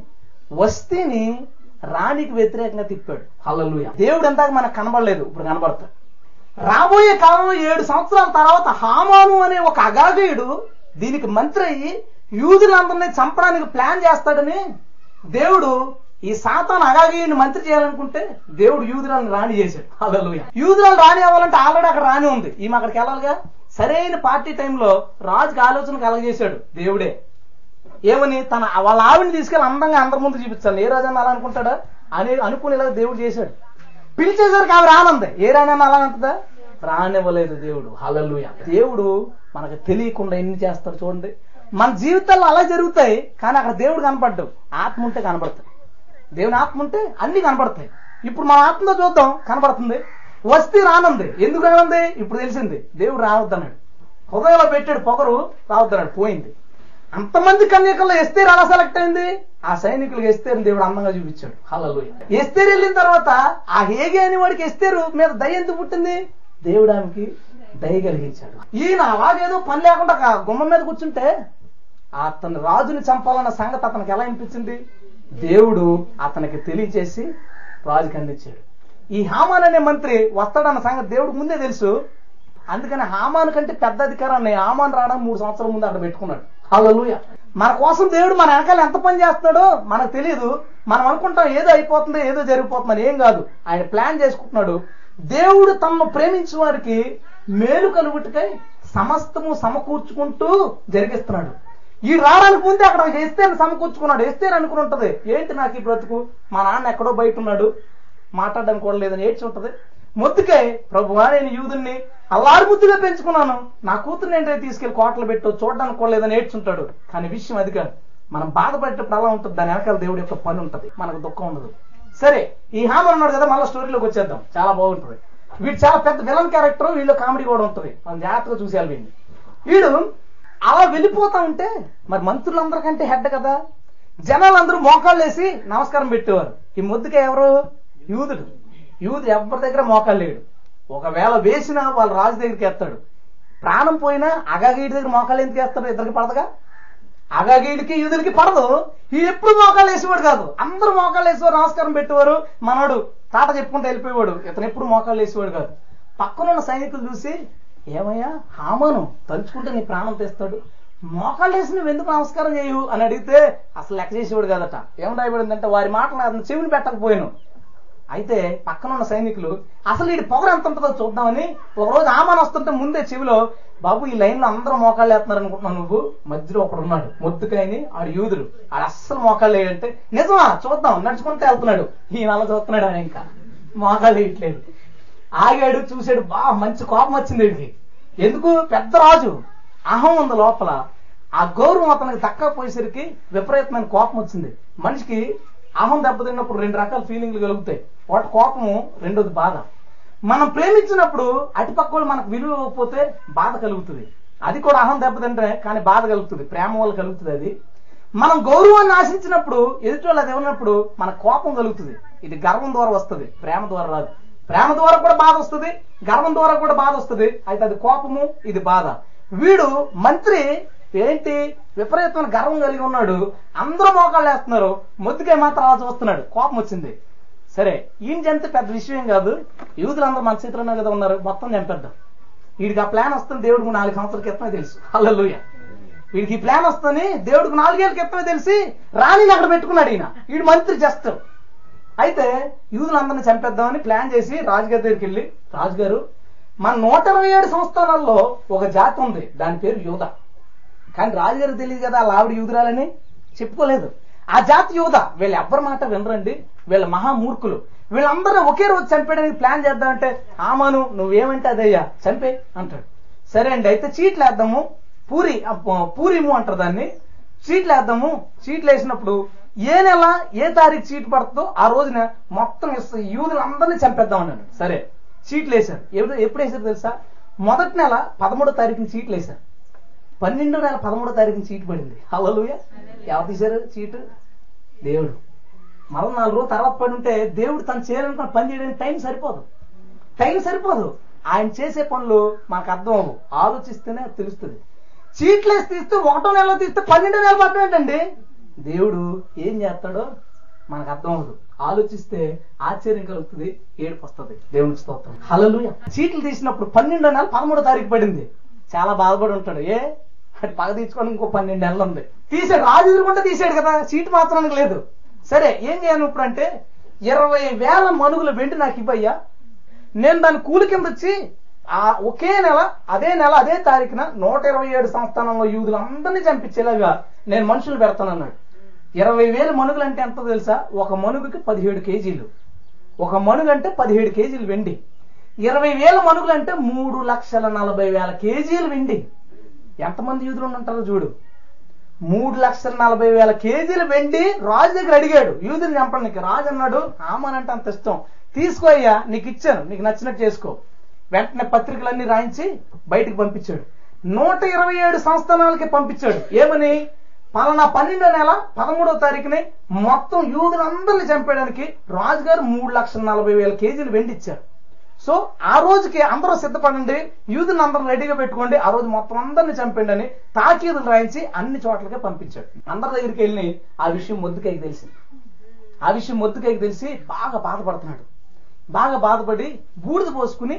Speaker 1: వస్తీని రాణికి వ్యతిరేకంగా తిప్పాడు. హల్లెలూయా. దేవుడు ఎంతగా మనకు కనబడలేదు. ఇప్పుడు కనబడతాడు రాబోయే కాలంలో ఏడు సంవత్సరాల తర్వాత హామాను అనే ఒక అగాధయుడు దీనికి మంత్రి అయ్యి యూదులందరినీ చంపడానికి ప్లాన్ చేస్తాడని దేవుడు ఈ సాతాన్ అగాగీయుని మంత్రి చేయాలనుకుంటే దేవుడు యూదురాలను రాణి చేశాడు. హల్లెలూయా. యూదురాలు రాణి అవ్వాలంటే ఆల్రెడీ అక్కడ రాణి ఉంది. ఈమె అక్కడికి వెళ్ళాలిగా? సరైన పార్టీ టైంలో రాజుకి ఆలోచన కలగజేశాడు దేవుడే. ఏమని? తన వాళ్ళ ఆవిడని తీసుకెళ్ళి అందంగా అందరి ముందు చూపించాలి. ఏ రాజన్న అలా అనుకుంటాడా? అని అనుకునేలాగా దేవుడు చేశాడు. పిలిచేసరికి ఆమె రానంది ఏ రానన్న అలా అంటదా? రానివ్వలేదు దేవుడు. హలలుయ దేవుడు మనకు తెలియకుండా ఎన్ని చేస్తాడు చూడండి. మన జీవితాల్లో అలా జరుగుతాయి కానీ అక్కడ దేవుడు కనపడ్డు. ఆత్మ ఉంటే కనపడతాయి. దేవుని ఆత్మ ఉంటే అన్ని కనపడతాయి. ఇప్పుడు మన ఆత్మతో చూద్దాం కనపడుతుంది. వస్తే రానుంది. ఎందుకు రానుంది? ఇప్పుడు తెలిసింది. దేవుడు రావద్దన్నాడు. హృదయంలో పెట్టాడు పొగరు రావద్దన్నాడు. పోయింది. అంతమంది కన్యకల్లో ఎస్తేరు అలా సెలెక్ట్ అయింది? ఆ సైనికులకు ఎస్తేరు దేవుడు అందంగా చూపించాడు. హల్లెలూయా. ఎస్తేరు వెళ్ళిన తర్వాత ఆ హేగే అని వాడికి ఎస్తేరు మీద దయ ఎందుకు పుట్టింది? దేవుడు ఆమెకి దయ కలిగించాడు. ఈయన అలాగేదో పని లేకుండా ఒక గుమ్మం మీద కూర్చుంటే అతను రాజుని చంపాలన్న సంగతి అతనికి ఎలా అనిపించింది? దేవుడు అతనికి తెలియచేసి రాజుకి అందించాడు. ఈ హామాన్ అనే మంత్రి వస్తాడన్న సంగతి దేవుడు ముందే తెలుసు. అందుకని హామాన్ కంటే పెద్ద అధికారాన్ని హామాన్ రావడం మూడు సంవత్సరాల ముందు అక్కడ పెట్టుకున్నాడు. హల్లెలూయా. మన కోసం దేవుడు మన వెనకాల ఎంత పని చేస్తున్నాడో మనకు తెలియదు మనం అనుకుంటాం ఏదో అయిపోతుంది ఏదో జరిగిపోతుందని ఏం కాదు. ఆయన ప్లాన్ చేసుకుంటున్నాడు. దేవుడు తనను ప్రేమించిన వారికి మేలు కలుగుటకై సమస్తము సమకూర్చుకుంటూ జరిగిస్తున్నాడు. ఈ రావడానికి ముందే అక్కడ ఎస్తేని సమకూర్చుకున్నాడు. ఎస్తేని అనుకుని ఉంటది. ఏంటి నాకు ఈ బ్రతుకు? మా నాన్న ఎక్కడో బయట ఉన్నాడు. మాట్లాడడానికి కూడా లేదని ఏడ్చి ఉంటది. ముద్దుకే ప్రభువా నేను యూదుని అల్లారు ముద్దుగా పెంచుకున్నాను. నా కూతురు ఏంటంటే తీసుకెళ్ళి కోటలు పెట్టు చూడడానికి కూడా లేదని ఏడ్చుంటాడు కానీ విషయం అది కాదు. మనం బాధపడేటప్పుడు అలా ఉంటుంది. దాని వెనకాల దేవుడి యొక్క పని ఉంటది. మనకు దుఃఖం ఉండదు. సరే ఈ హామర్ ఉన్నాడు కదా మళ్ళీ స్టోరీలోకి వచ్చేద్దాం. చాలా బాగుంటుంది. వీడు చాలా పెద్ద విలన్ క్యారెక్టర్. వీళ్ళు కామెడీ కూడా ఉంటుంది. మనం జాగ్రత్తగా చూసేయాలి వీడిని. వీడు అలా వెళ్ళిపోతా ఉంటే మరి మంత్రులందరికంటే హెడ్ కదా. జనాలందరూ మోకాళ్ళు వేసి నమస్కారం పెట్టేవారు. ఈ ముద్దుకే ఎవరు? యూదుడు. యూదు ఎవరి దగ్గర మోకాళ్ళు లేడు. ఒకవేళ వేసినా వాళ్ళ రాజు దగ్గరికి వేస్తాడు. ప్రాణం పోయినా అగాగీడి దగ్గర మోకాళ్ళు ఎందుకు వేస్తాడు? ఇద్దరికి పడదుగా? అగాగీడికి యూదులకి పడదు. ఈ ఎప్పుడు మోకాళ్ళు వేసేవాడు కాదు. అందరూ మోకాళ్ళు వేసేవారు నమస్కారం పెట్టేవారు. మనోడు తాట చెప్పుకుంటూ వెళ్ళిపోయేవాడు. ఇతను ఎప్పుడు మోకాళ్ళు వేసేవాడు కాదు. పక్కనున్న సైనికులు చూసి ఏమయ్యా? హామాను. తలుచుకుంటే నీ ప్రాణం తెస్తాడు. మోకాళ్ళు నువ్వు ఎందుకు నమస్కారం చేయు? అని అడిగితే అసలు లెక్క చేసేవాడు కదట. ఏమిటైపోయిందంటే వారి మాటలు అతను చెవిని పెట్టకపోయాను. అయితే పక్కన ఉన్న సైనికులు అసలు ఈ పొగరు ఎంత ఉంటుందో చూద్దామని ఒక రోజు ఆమాన్ వస్తుంటే ముందే చెవిలో బాబు ఈ లైన్లో అందరూ మోకాళ్ళు వేస్తున్నారు అనుకుంటున్నావు నువ్వు. మధ్యలో ఒకడు ఉన్నాడు మొత్తుకాయని ఆడు యూదుడు. ఆడు అస్సలు మోకాళ్ళు వేయంటే నిజమా? చూద్దాం. నడుచుకుంటే వెళ్తున్నాడు. ఈయన అలా చూస్తున్నాడు ఆయన ఇంకా. మోకాళ్ళు వేయట్లేదు. ఆగాడు చూశాడు బా మంచి కోపం వచ్చింది వీడికి. ఎందుకు? పెద్ద రాజు. అహం ఉంది లోపల. ఆ గౌరవం అతనికి తక్కకపోయేసరికి విపరీతమైన కోపం వచ్చింది. మనిషికి అహం దెబ్బతిన్నప్పుడు రెండు రకాల ఫీలింగ్లు కలుగుతాయి. ఒకటి కోపము రెండోది బాధ. మనం ప్రేమించినప్పుడు అటుపక్క వాళ్ళు మనకు విలువ బాధ కలుగుతుంది. అది కూడా అహం దెబ్బతింటే కానీ బాధ కలుగుతుంది. ప్రేమ వల్ల కలుగుతుంది అది. మనం గౌరవాన్ని ఆశించినప్పుడు ఎదుటి వాళ్ళు అది ఇవ్వనప్పుడు మన కోపం కలుగుతుంది. ఇది గర్వం ద్వారా వస్తుంది ప్రేమ ద్వారా రాదు. ప్రేమ ద్వారా కూడా బాధ వస్తుంది గర్వం ద్వారా కూడా బాధ వస్తుంది అయితే అది కోపము ఇది బాధ. వీడు మంత్రి ఏంటి? విపరీతమైన గర్వం కలిగి ఉన్నాడు అందరూ మోకాళ్ళు వేస్తున్నారు మొద్దుకే మాత్రం అలా చూస్తున్నాడు కోపం వచ్చింది. సరే ఈయన చంపితే పెద్ద విషయం కాదు యూదులందరూ మన చేతిలోనే కదా ఉన్నారు మొత్తం చంపేద్దాం. వీడికి ఆ ప్లాన్ వస్తుంది దేవుడికి నాలుగు సంవత్సరాల క్రితమే తెలుసు. హల్లెలూయా. వీడికి ఈ ప్లాన్ వస్తుంది దేవుడికి నాలుగేళ్ళ క్రితమే తెలిసి రాణిని అక్కడ పెట్టుకున్నాడు ఈయన. వీడు మంత్రి జస్ట్. అయితే యూదులందరిని చంపేద్దామని ప్లాన్ చేసి రాజుగారి దగ్గరికి వెళ్ళి రాజుగారు మన నూట ఇరవై ఏడు సంస్థానాల్లో ఒక జాతి ఉంది దాని పేరు యూధ కానీ రాజుగారికి తెలియదు కదా ఆ యూదురాలని? చెప్పుకోలేదు. ఆ జాతి యూధ వీళ్ళు ఎవ్వరి మాట వినరండి. వీళ్ళ మహామూర్ఖులు. వీళ్ళందరూ ఒకే రోజు చంపేయడానికి ప్లాన్ చేద్దామంటే ఆమాను నువ్వేమంటే అదయ్యా చంపే అంటాడు. సరే అండి అయితే చీట్లు వేద్దాము. పూరి పూరిము అంటారు దాన్ని. చీట్లు వేద్దాము. చీట్లు వేసినప్పుడు ఏ నెల ఏ తారీఖు చీట్ పడుతుందో ఆ రోజున మొత్తం ఇస్త- యూదులందరినీ చంపేద్దాం అన్నాడు. సరే చీట్లు వేశారు. ఎప్పుడు ఎప్పుడు వేశారు తెలుసా? మొదటి నెల పదమూడో తారీఖున చీట్లు వేశారు. పన్నెండో నెల పదమూడో తారీఖున చీటు పడింది. హలోయ ఎవరు తీశారు చీటు దేవుడు. మరో నాలుగు రోజులు తర్వాత పడి ఉంటే దేవుడు తను చేయాలనుకున్న పని చేయడానికి టైం సరిపోదు. టైం సరిపోదు. ఆయన చేసే పనులు మనకు అర్థం అవ్వు ఆలోచిస్తేనే తెలుస్తుంది. చీట్లు వేసి తీస్తే ఒకటో నెలలో తీస్తే పన్నెండో నెల పట్టడం ఏంటండి? దేవుడు ఏం చేస్తాడో మనకు అర్థం అవ్వదు ఆలోచిస్తే ఆశ్చర్యం కలుగుతుంది ఏడుపు వస్తుంది. దేవునికి స్తోత్రం. హలలు చీట్లు తీసినప్పుడు పన్నెండో నెల పదమూడో తారీఖు పడింది. చాలా బాధపడి ఉంటాడు. ఏ? అది పగ తీసుకోవడం ఇంకో పన్నెండు నెలలు ఉంది. తీసాడు. రాజు ఎదురుకుంటే తీసాడు కదా. చీటు మాత్రానికి లేదు. సరే ఏం చేయను ఇప్పుడు అంటే ఇరవై వేల మనుగుల వెండి నాకు ఇవ్వయ్యా. నేను దాని కూలి కింద వచ్చి ఆ ఒకే నెల అదే నెల అదే తారీఖున నూట ఇరవై ఏడు సంస్థానంలో యూదులు అందరినీ చంపించేలాగా నేను మనుషులు పెడతానన్నాడు. ఇరవై వేల మనుగులు అంటే ఎంత తెలుసా? ఒక మనుగుకి పదిహేడు కేజీలు. ఒక మనుగు అంటే పదిహేడు కేజీలు వెండి. ఇరవై వేల మనుగులు అంటే మూడు లక్షల నలభై వేల కేజీలు వెండి. ఎంతమంది యూదులు ఉంటారో చూడు. మూడు లక్షల నలభై వేల కేజీలు వెండి రాజు దగ్గర అడిగాడు. యూదుని చంపడానికి. రాజు అన్నాడు ఆమానంటే అంత ఇష్టం. తీసుకో అయ్యా నీకు ఇచ్చాను. నీకు నచ్చినట్టు చేసుకో. వెంటనే పత్రికలన్నీ రాయించి బయటకు పంపించాడు. నూట ఇరవై ఏడు సంస్థానాలకి పంపించాడు. ఏమని? పలానా పన్నెండో నెల పదమూడో తారీఖుని మొత్తం యూదులందరినీ చంపేయడానికి రాజుగారు మూడు లక్షల నలభై వేల కేజీలు వెండి ఇచ్చారు సో ఆ రోజుకి అందరూ సిద్ధపడండి యూదుని అందరూ రెడీగా పెట్టుకోండి ఆ రోజు మొత్తం అందరిని చంపండి అని తాకీదులు రాయించి అన్ని చోట్లకే పంపించాడు అందరి దగ్గరికి వెళ్ళి ఆ విషయం మొద్దుకైకి తెలిసింది. ఆ విషయం మొద్దుకైకి తెలిసి బాగా బాధపడుతున్నాడు. బాగా బాధపడి బూడిద పోసుకుని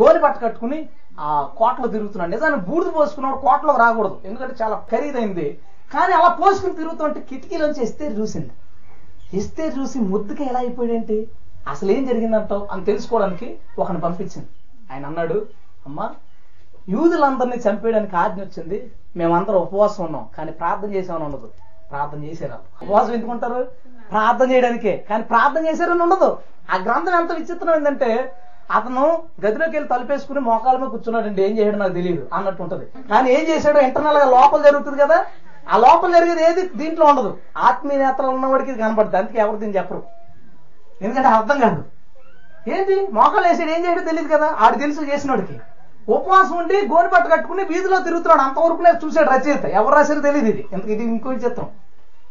Speaker 1: గోలి పట్ట కట్టుకుని ఆ కోటలో తిరుగుతున్నాడు. నిజాన్ని బూడిద పోసుకున్నాడు కోటలో రాకూడదు. ఎందుకంటే చాలా ఖరీదైంది. కానీ అలా పోసుకుని తిరుగుతుంటే కిటికీలోంచి ఇస్తే చూసింది. ఇస్తే చూసి ముద్దుకి ఎలా అయిపోయాడంటే? అసలు ఏం జరిగిందంటావు? అని తెలుసుకోవడానికి ఒకని పంపించింది. ఆయన అన్నాడు అమ్మా యూదులందరినీ చంపేయడానికి ఆజ్ఞ వచ్చింది. మేమందరం ఉపవాసం ఉన్నాం. కానీ ప్రార్థన చేసామని ఉండదు. ప్రార్థన చేశారు ఉపవాసం ఎందుకుంటారు ప్రార్థన చేయడానికే. కానీ ప్రార్థన చేశారని ఉండదు. ఆ గ్రంథం ఎంత విచిత్రం ఏంటంటే అతను గదిలోకి వెళ్ళి తలుపేసుకుని మోకాల మీద కూర్చున్నాడండి. ఏం చేయడం నాకు తెలియదు అన్నట్టు ఉంటది. కానీ ఏం చేశాడు ఇంటర్నల్గా లోపల జరుగుతుంది కదా. ఆ లోపల జరిగేది ఏది? దీంట్లో ఉండదు. ఆత్మీయ నేత్రాలు ఉన్నవాడికి ఇది కనపడుతుంది అందుకే ఎవరు దీన్ని చెప్పరు. ఎందుకంటే అర్థం కాదు. ఏంటి మోకాలు వేసాడు ఏం చేయడం తెలియదు కదా. ఆడు తెలుసు చేసినోడికి. ఉపవాసం ఉండి గోని పట్టు కట్టుకుని వీధిలో తిరుగుతున్నాడు. అంతవరకునే చూశాడు రచయిత. ఎవరు రాశారో తెలియదు ఇది. ఇంత ఇది ఇంకో చిత్రం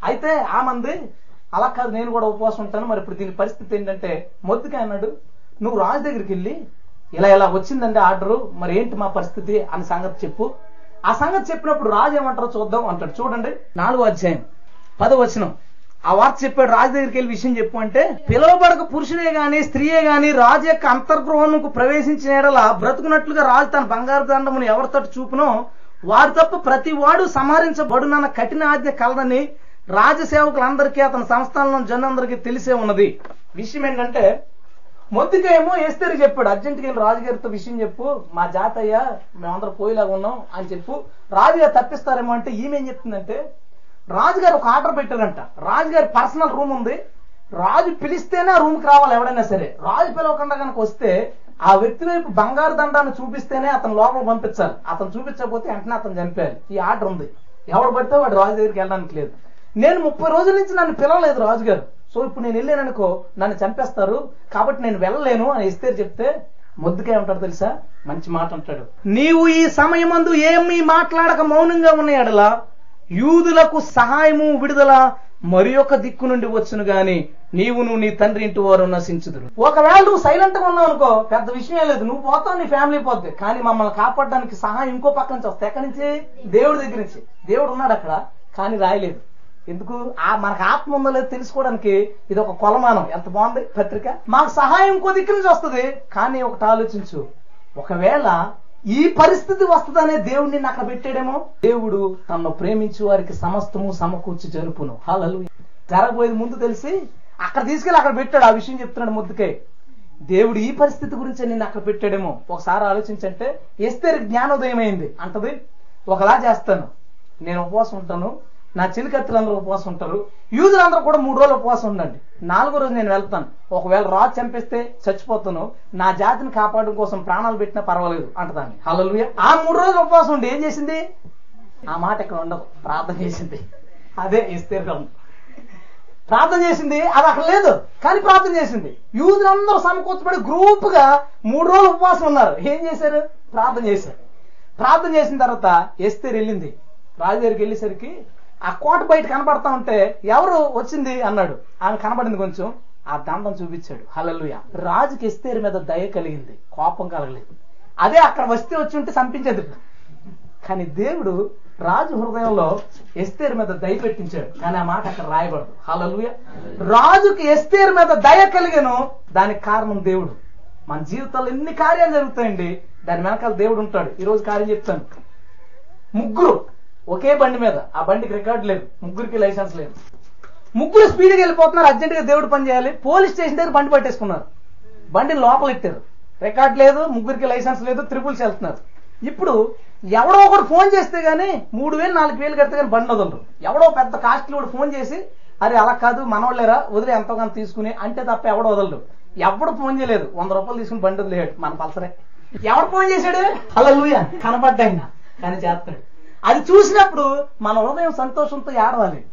Speaker 1: అయితే ఆ మంది అలా కాదు నేను కూడా ఉపవాసం ఉంటాను. మరి ఇప్పుడు దీని పరిస్థితి ఏంటంటే మొద్దుగా అన్నాడు నువ్వు రాజు దగ్గరికి వెళ్ళి ఇలా ఇలా వచ్చిందండి ఆర్డరు మరి ఏంటి మా పరిస్థితి? అని సంగతి చెప్పు. ఆ సంగతి చెప్పినప్పుడు రాజు ఏమంటారో చూద్దాం అంటాడు. చూడండి నాలుగో అధ్యాయం పదవచనం ఆ వార్త చెప్పాడు రాజు దగ్గరికి వెళ్ళి విషయం చెప్పు అంటే పిలవబడక పురుషుడే గాని స్త్రీయే గాని రాజు యొక్క అంతర్గృహంకు ప్రవేశించిన ఎడల బ్రతుకున్నట్లుగా రాజు తన బంగారు దండమును ఎవరితో చూపునో వారు తప్ప ప్రతి వాడు సంహరించబడునన్న కఠిన ఆజ్ఞ కలదని రాజసేవకులందరికీ అతని సంస్థానంలో జనందరికీ తెలిసే ఉన్నది. విషయం ఏంటంటే మొద్దుగా ఏమో ఎస్తేరి చెప్పాడు. అర్జెంట్కి వెళ్ళి రాజుగారితో విషయం చెప్పు. మా జాతయ్య మేమందరం పోయేలాగా ఉన్నాం అని చెప్పు. రాజుగారు తప్పిస్తారేమో అంటే ఈమెం చెప్తుందంటే రాజుగారు ఒక ఆర్డర్ పెట్టారంట రాజుగారి పర్సనల్ రూమ్ ఉంది. రాజు పిలిస్తేనే ఆ రూమ్కి రావాలి ఎవడైనా సరే. రాజు పిలవకుండా కనుక వస్తే ఆ వ్యక్తి వైపు బంగారు దండాన్ని చూపిస్తేనే అతను లోపల పంపించాలి. అతను చూపించకపోతే వెంటనే అతను చంపేయాలి ఈ ఆర్డర్ ఉంది. ఎవడు పడితే వాడు రాజు దగ్గరికి వెళ్ళడానికి లేదు. నేను ముప్పై రోజుల నుంచి నన్ను పిలవలేదు రాజుగారు. సో ఇప్పుడు నేను వెళ్ళాననుకో నన్ను చంపేస్తారు కాబట్టి నేను వెళ్ళలేను అని ఇస్తే చెప్తే మొద్దుకే ఉంటాడు తెలుసా? మంచి మాట అంటాడు. నీవు ఈ సమయమందు ఏమీ మాట్లాడక మౌనంగా ఉన్నాయడలా యూదులకు సహాయము విడుదల మరి ఒక దిక్కు నుండి వచ్చును గాని నీవును నీ తండ్రి ఇంటి వారు నశించుదురు. ఒకవేళ నువ్వు సైలెంట్గా ఉన్నావు అనుకో పెద్ద విషయం లేదు. నువ్వు పోతావు నీ ఫ్యామిలీ పోద్ది. కానీ మమ్మల్ని కాపాడడానికి సహాయం ఇంకో పక్క నుంచి వస్తాయి. ఎక్కడి నుంచి? దేవుడి దగ్గర నుంచి. దేవుడు ఉన్నాడు అక్కడ కానీ రాయలేదు. ఎందుకు? ఆ మనకు ఆత్మ ఉందో లేదో తెలుసుకోవడానికి ఇది ఒక కొలమానం. ఎంత బాగుంది పత్రిక? మాకు సహాయం ఇంకో దిక్కు నుంచి వస్తుంది. కానీ ఒకటి ఆలోచించు. ఒకవేళ ఈ పరిస్థితి వస్తుందనే దేవుడిని అక్కడ పెట్టాడేమో? దేవుడు తనను ప్రేమించు వారికి సమస్తము సమకూర్చి జరుపును. హాలలు జరగబోయేది ముందు తెలిసి అక్కడ తీసుకెళ్ళి అక్కడ పెట్టాడు. ఆ విషయం చెప్తున్నాడు ముద్దుకే. దేవుడు ఈ పరిస్థితి గురించి నిన్ను అక్కడ పెట్టాడేమో? ఒకసారి ఆలోచించంటే ఎస్తే జ్ఞానోదయం అయింది అంటది ఒకలా చేస్తాను. నేను ఉపవాసం ఉంటాను. నా చిలికత్తులందరూ ఉపవాసం ఉంటారు. యూదులందరూ కూడా మూడు రోజులు ఉపవాసం ఉండండి. నాలుగో రోజు నేను వెళ్తాను. ఒకవేళ రాజు చంపేస్తే చచ్చిపోతాను నా జాతిని కాపాడడం కోసం ప్రాణాలు పెట్టినా పర్వాలేదు అంటదాన్ని హల్లెలూయా. ఆ మూడు రోజులు ఉపవాసం ఉండి ఏం చేసింది? ఆ మాట ఇక్కడ ఉండదు. ప్రార్థన చేసింది. అదే ఇస్తీర్ణం ప్రార్థన చేసింది. అది అక్కడ లేదు. కానీ ప్రార్థన చేసింది. యూదులందరూ సమకూర్చబడి గ్రూప్గా మూడు రోజులు ఉపవాసం ఉన్నారు. ఏం చేశారు? ప్రార్థన చేశారు. ప్రార్థన చేసిన తర్వాత ఎస్తేరు వెళ్ళింది. రాజు దగ్గరికి వెళ్ళేసరికి ఆ కోట బయట కనబడతా ఉంటే ఎవరు వచ్చింది అన్నాడు. ఆమె కనబడింది కొంచెం. ఆ దండం చూపించాడు. హలలుయ రాజుకి ఎస్తేరు మీద దయ కలిగింది. కోపం కలగలేదు. అదే అక్కడ వస్తే వచ్చి ఉంటే చంపించేది. కానీ దేవుడు రాజు హృదయంలో ఎస్తేరు మీద దయ పెట్టించాడు. కానీ ఆ మాట అక్కడ రాయబడదు. హలలుయ రాజుకి ఎస్తేరు మీద దయ కలిగను దానికి కారణం దేవుడు. మన జీవితంలో ఎన్ని కార్యాలు జరుగుతాయండి? దాని వెనకాల దేవుడు ఉంటాడు. ఈ రోజు కార్యం చెప్తాను. ముగ్గురు. ఒకే బండి మీద. ఆ బండికి రికార్డు లేదు. ముగ్గురికి లైసెన్స్ లేదు. ముగ్గురు స్పీడ్గా వెళ్ళిపోతున్నారు. అర్జెంట్గా దేవుడు పని చేయాలి. పోలీస్ స్టేషన్ దగ్గర బండి పట్టేసుకున్నారు. బండిని లోపల ఇట్టారు రికార్డ్ లేదు. ముగ్గురికి లైసెన్స్ లేదు. త్రిపుల్స్ వెళ్తున్నారు ఇప్పుడు ఎవడో ఒకడు ఫోన్ చేస్తే గానీ మూడు వేలు నాలుగు వేలు కడితే కానీ బండి వదలరు. ఎవడో పెద్ద కాస్ట్లీ వాడు ఫోన్ చేసి అరే అలా కాదు. మనోళ్ళేరా. వదిలే ఎంతో కొంత తీసుకుని అంటే తప్ప ఎవడు వదలడు. ఎవడు ఫోన్ చేయలేదు. వంద రూపాయలు తీసుకుని బండి వదిలేడు మన పల్సరే. ఎవడు ఫోన్ చేశాడు? అలా లూయ కనపడ్డాయినా. కానీ చేస్తాడు. అది చూసినప్పుడు మన హృదయం సంతోషంతో ఏడవాలి.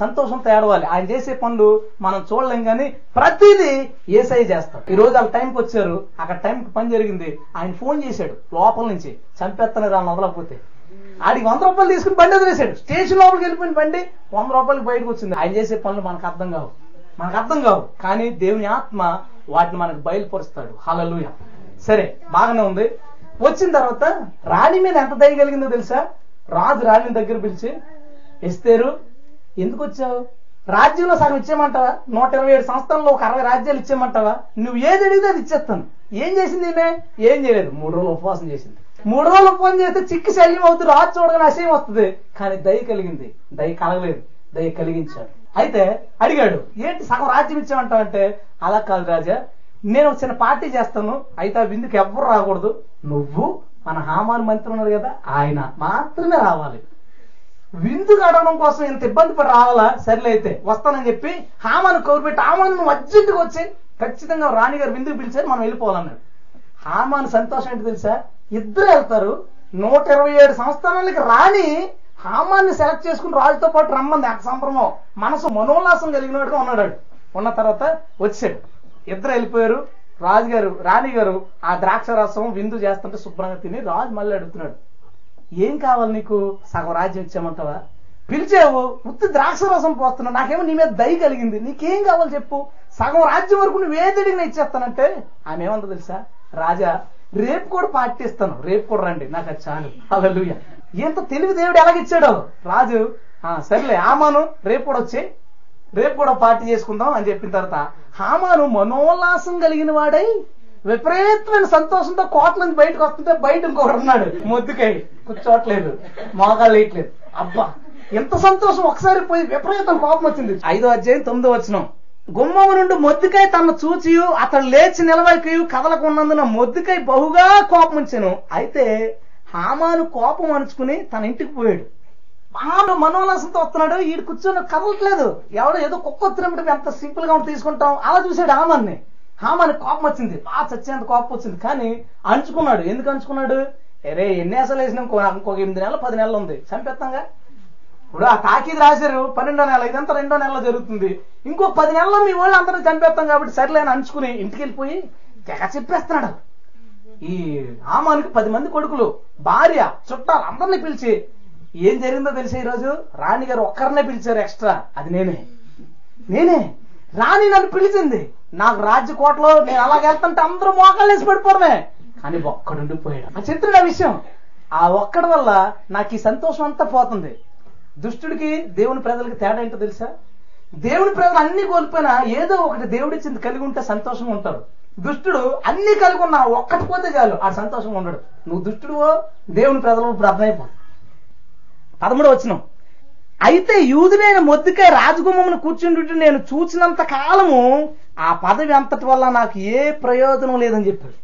Speaker 1: సంతోషంతో ఏడవాలి. ఆయన చేసే పనులు మనం చూడలేం కానీ ప్రతిదీ ఏసై చేస్తాం ఈ రోజు వాళ్ళ టైంకి వచ్చారు. అక్కడ టైంకి పని జరిగింది. ఆయన ఫోన్ చేశాడు లోపల నుంచి. చంపేస్తాను రా వదలకపోతే. ఆడికి వంద రూపాయలు తీసుకుని బండి వదిలేశాడు. స్టేషన్ లోపలికి వెళ్ళిపోయిన బండి వంద రూపాయలకి బయటకు వచ్చింది. ఆయన చేసే పనులు మనకు అర్థం కావు. మనకు అర్థం కావు. కానీ దేవుని ఆత్మ వాటిని మనకు బయలుపరుస్తాడు. హలలుయ సరే బాగానే ఉంది. వచ్చిన తర్వాత రాణి మీద ఎంత దయ కలిగిందో తెలుసా? రాజు రాణిని దగ్గర పిలిచి ఎస్తేరు ఎందుకు వచ్చావు? రాజ్యంలో సగం ఇచ్చేయమంటావా? నూట ఇరవై ఏడు సంస్థల్లో ఒక అరవై రాజ్యాలు ఇచ్చేయమంటావా? నువ్వు ఏది అడిగితే అది ఇచ్చేస్తాను. ఏం చేసింది ఈమె? ఏం చేయలేదు. మూడు రోజులు ఉపవాసం చేసింది. మూడు రోజులు ఉపవాసం చేస్తే చిక్కి శల్యం అవుతుంది రాజు చూడగానే అసహ్యం వస్తుంది. కానీ దయ కలిగింది. దయ కలగలేదు. దయ కలిగించాడు. అయితే అడిగాడు ఏంటి సగం రాజ్యం ఇచ్చామంటావు అంటే? అలా కాదు రాజా నేను ఒక చిన్న పార్టీ చేస్తాను. అయితే విందుకు ఎవ్వరు రాకూడదు. నువ్వు మన హామాను మంత్రి ఉన్నారు కదా ఆయన మాత్రమే రావాలి. విందు గడవడం కోసం ఇంత ఇబ్బంది పడి రావాలా? సర్లే అయితే వస్తానని చెప్పి హామాను కౌరుపెట్టి హామాను నువ్వు అర్జెంటుగా వచ్చి ఖచ్చితంగా రాణిగారు విందుకు పిలిచారు మనం వెళ్ళిపోవాలన్నాడు. హామాను సంతోషం ఏంటి తెలుసా? ఇద్దరు వెళ్తారు నూట ఇరవై ఏడు సంస్థానాలకి రాణి హామాన్ని సెలెక్ట్ చేసుకుని రాజుతో పాటు రమ్మంది. ఆ సంభ్రమం మనసు మనోల్లాసం కలిగినట్టుగా ఉన్నాడు. ఉన్న తర్వాత వచ్చాడు. ఇద్దరు వెళ్ళిపోయారు రాజుగారు రాణి గారు ఆ ద్రాక్ష రసం విందు చేస్తుంటే శుభ్రంగా తిని రాజు మళ్ళీ అడుగుతున్నాడు ఏం కావాలి నీకు? సగం రాజ్యం ఇచ్చామంటావా పిలిచావు ఉత్తి ద్రాక్ష రసం పోస్తున్నావు నాకేమో నీ మీద దయ కలిగింది. నీకేం కావాలి చెప్పు? సగం రాజ్యం వరకు నువ్వు ఏది ఇచ్చేస్తానంటే? ఆమె ఏమందో తెలుసా? రాజా రేపు కూడా పార్టీ ఇస్తాను. రేపు కూడా రండి. నాకు అది చాలు. హల్లెలూయా. ఎంత తెలివి దేవుడు ఎలాగిచ్చాడో రాజు ఆ సర్లే ఆమాను రేపు కూడా వచ్చి రేపు కూడా పార్టీ చేసుకుందాం అని చెప్పిన తర్వాత హామాను మనోల్లాసం కలిగిన వాడై విపరీతమైన సంతోషంతో కోట నుంచి బయటకు వస్తుంటే బయట ఇంకొకడు ఉన్నాడు. మొద్దుకై కూర్చోట్లేదు మోకాలు వేయట్లేదు. అబ్బా ఎంత సంతోషం. ఒకసారి పోయి విపరీతం కోపం వచ్చింది. ఐదో అధ్యాయం తొమ్మిదో వచ్చినాం గుమ్మము నుండి మొద్దుకై తన చూచియు అతడు లేచి నిలవకయు కదలకున్నందున మొద్దుకై బహుగా కోపం ఉంచాను. అయితే హామాను కోపం అణుచుకుని తన ఇంటికి పోయాడు. బాగా మనోల్లాసంతో వస్తున్నాడు ఈడు కూర్చొని కదలట్లేదు. ఎవడో ఏదో కుక్క వచ్చినప్పుడు ఎంత సింపుల్గా ఉంటే తీసుకుంటాం. అలా చూసాడు హామాన్ని హామాన్ని కోపం వచ్చింది. బాగా చచ్చేంత కోపం వచ్చింది. కానీ అంచుకున్నాడు. ఎందుకు అంచుకున్నాడు? అరే ఎన్ని అసలు వేసినాం? ఇంకో ఇంకొక ఎనిమిది నెలలు పది నెలలు ఉంది. చంపేస్తాంగా ఇప్పుడు ఆ తాకీదు రాశారు. పన్నెండో నెల. ఇదంతా రెండో నెలలో జరుగుతుంది. ఇంకో పది నెలల్లో మీ వాళ్ళు అందరూ చంపేస్తాం కాబట్టి సర్లే అని అంచుకుని ఇంటికి వెళ్ళిపోయి తెగ చెప్పేస్తున్నాడు. ఈ ఆమానికి పది మంది కొడుకులు. భార్య చుట్టాలు అందరిని పిలిచి ఏం జరిగిందో తెలిసే ఈరోజు? రాణి గారు ఒక్కరినే పిలిచారు ఎక్స్ట్రా. అది నేనే. నేనే. రాణి నన్ను పిలిచింది. నాకు రాజ్యకోటలో నేను అలాగే వెళ్తుంటే అందరూ మోకాళ్ళు వేసి పడిపోవడమే. కానీ ఒక్కడుండిపోయాడు ఆ చిత్రుడు ఆ విషయం. ఆ ఒక్కడి వల్ల నాకు ఈ సంతోషం అంతా పోతుంది. దుష్టుడికి దేవుని ప్రజలకి తేడా ఏంటో తెలుసా? దేవుని ప్రజలు అన్ని కోల్పోయినా ఏదో ఒకటి దేవుడిచ్చింది కలిగి ఉంటే సంతోషంగా ఉంటారు. దుష్టుడు అన్ని కలిగి ఉన్నా ఒక్కటి పోతే చాలు. ఆ సంతోషంగా ఉండడు. నువ్వు దుష్టుడువో దేవుని ప్రజలు ఇప్పుడు అర్థమైపోతుంది. పదమూడు వచ్చినాం అయితే యూదుడైన మొద్దుకై రాజగుమ్మను కూర్చుంటుంటే నేను చూసినంత కాలము ఆ పదవి అంతటి వల్ల నాకు ఏ ప్రయోజనం లేదని చెప్పాడు.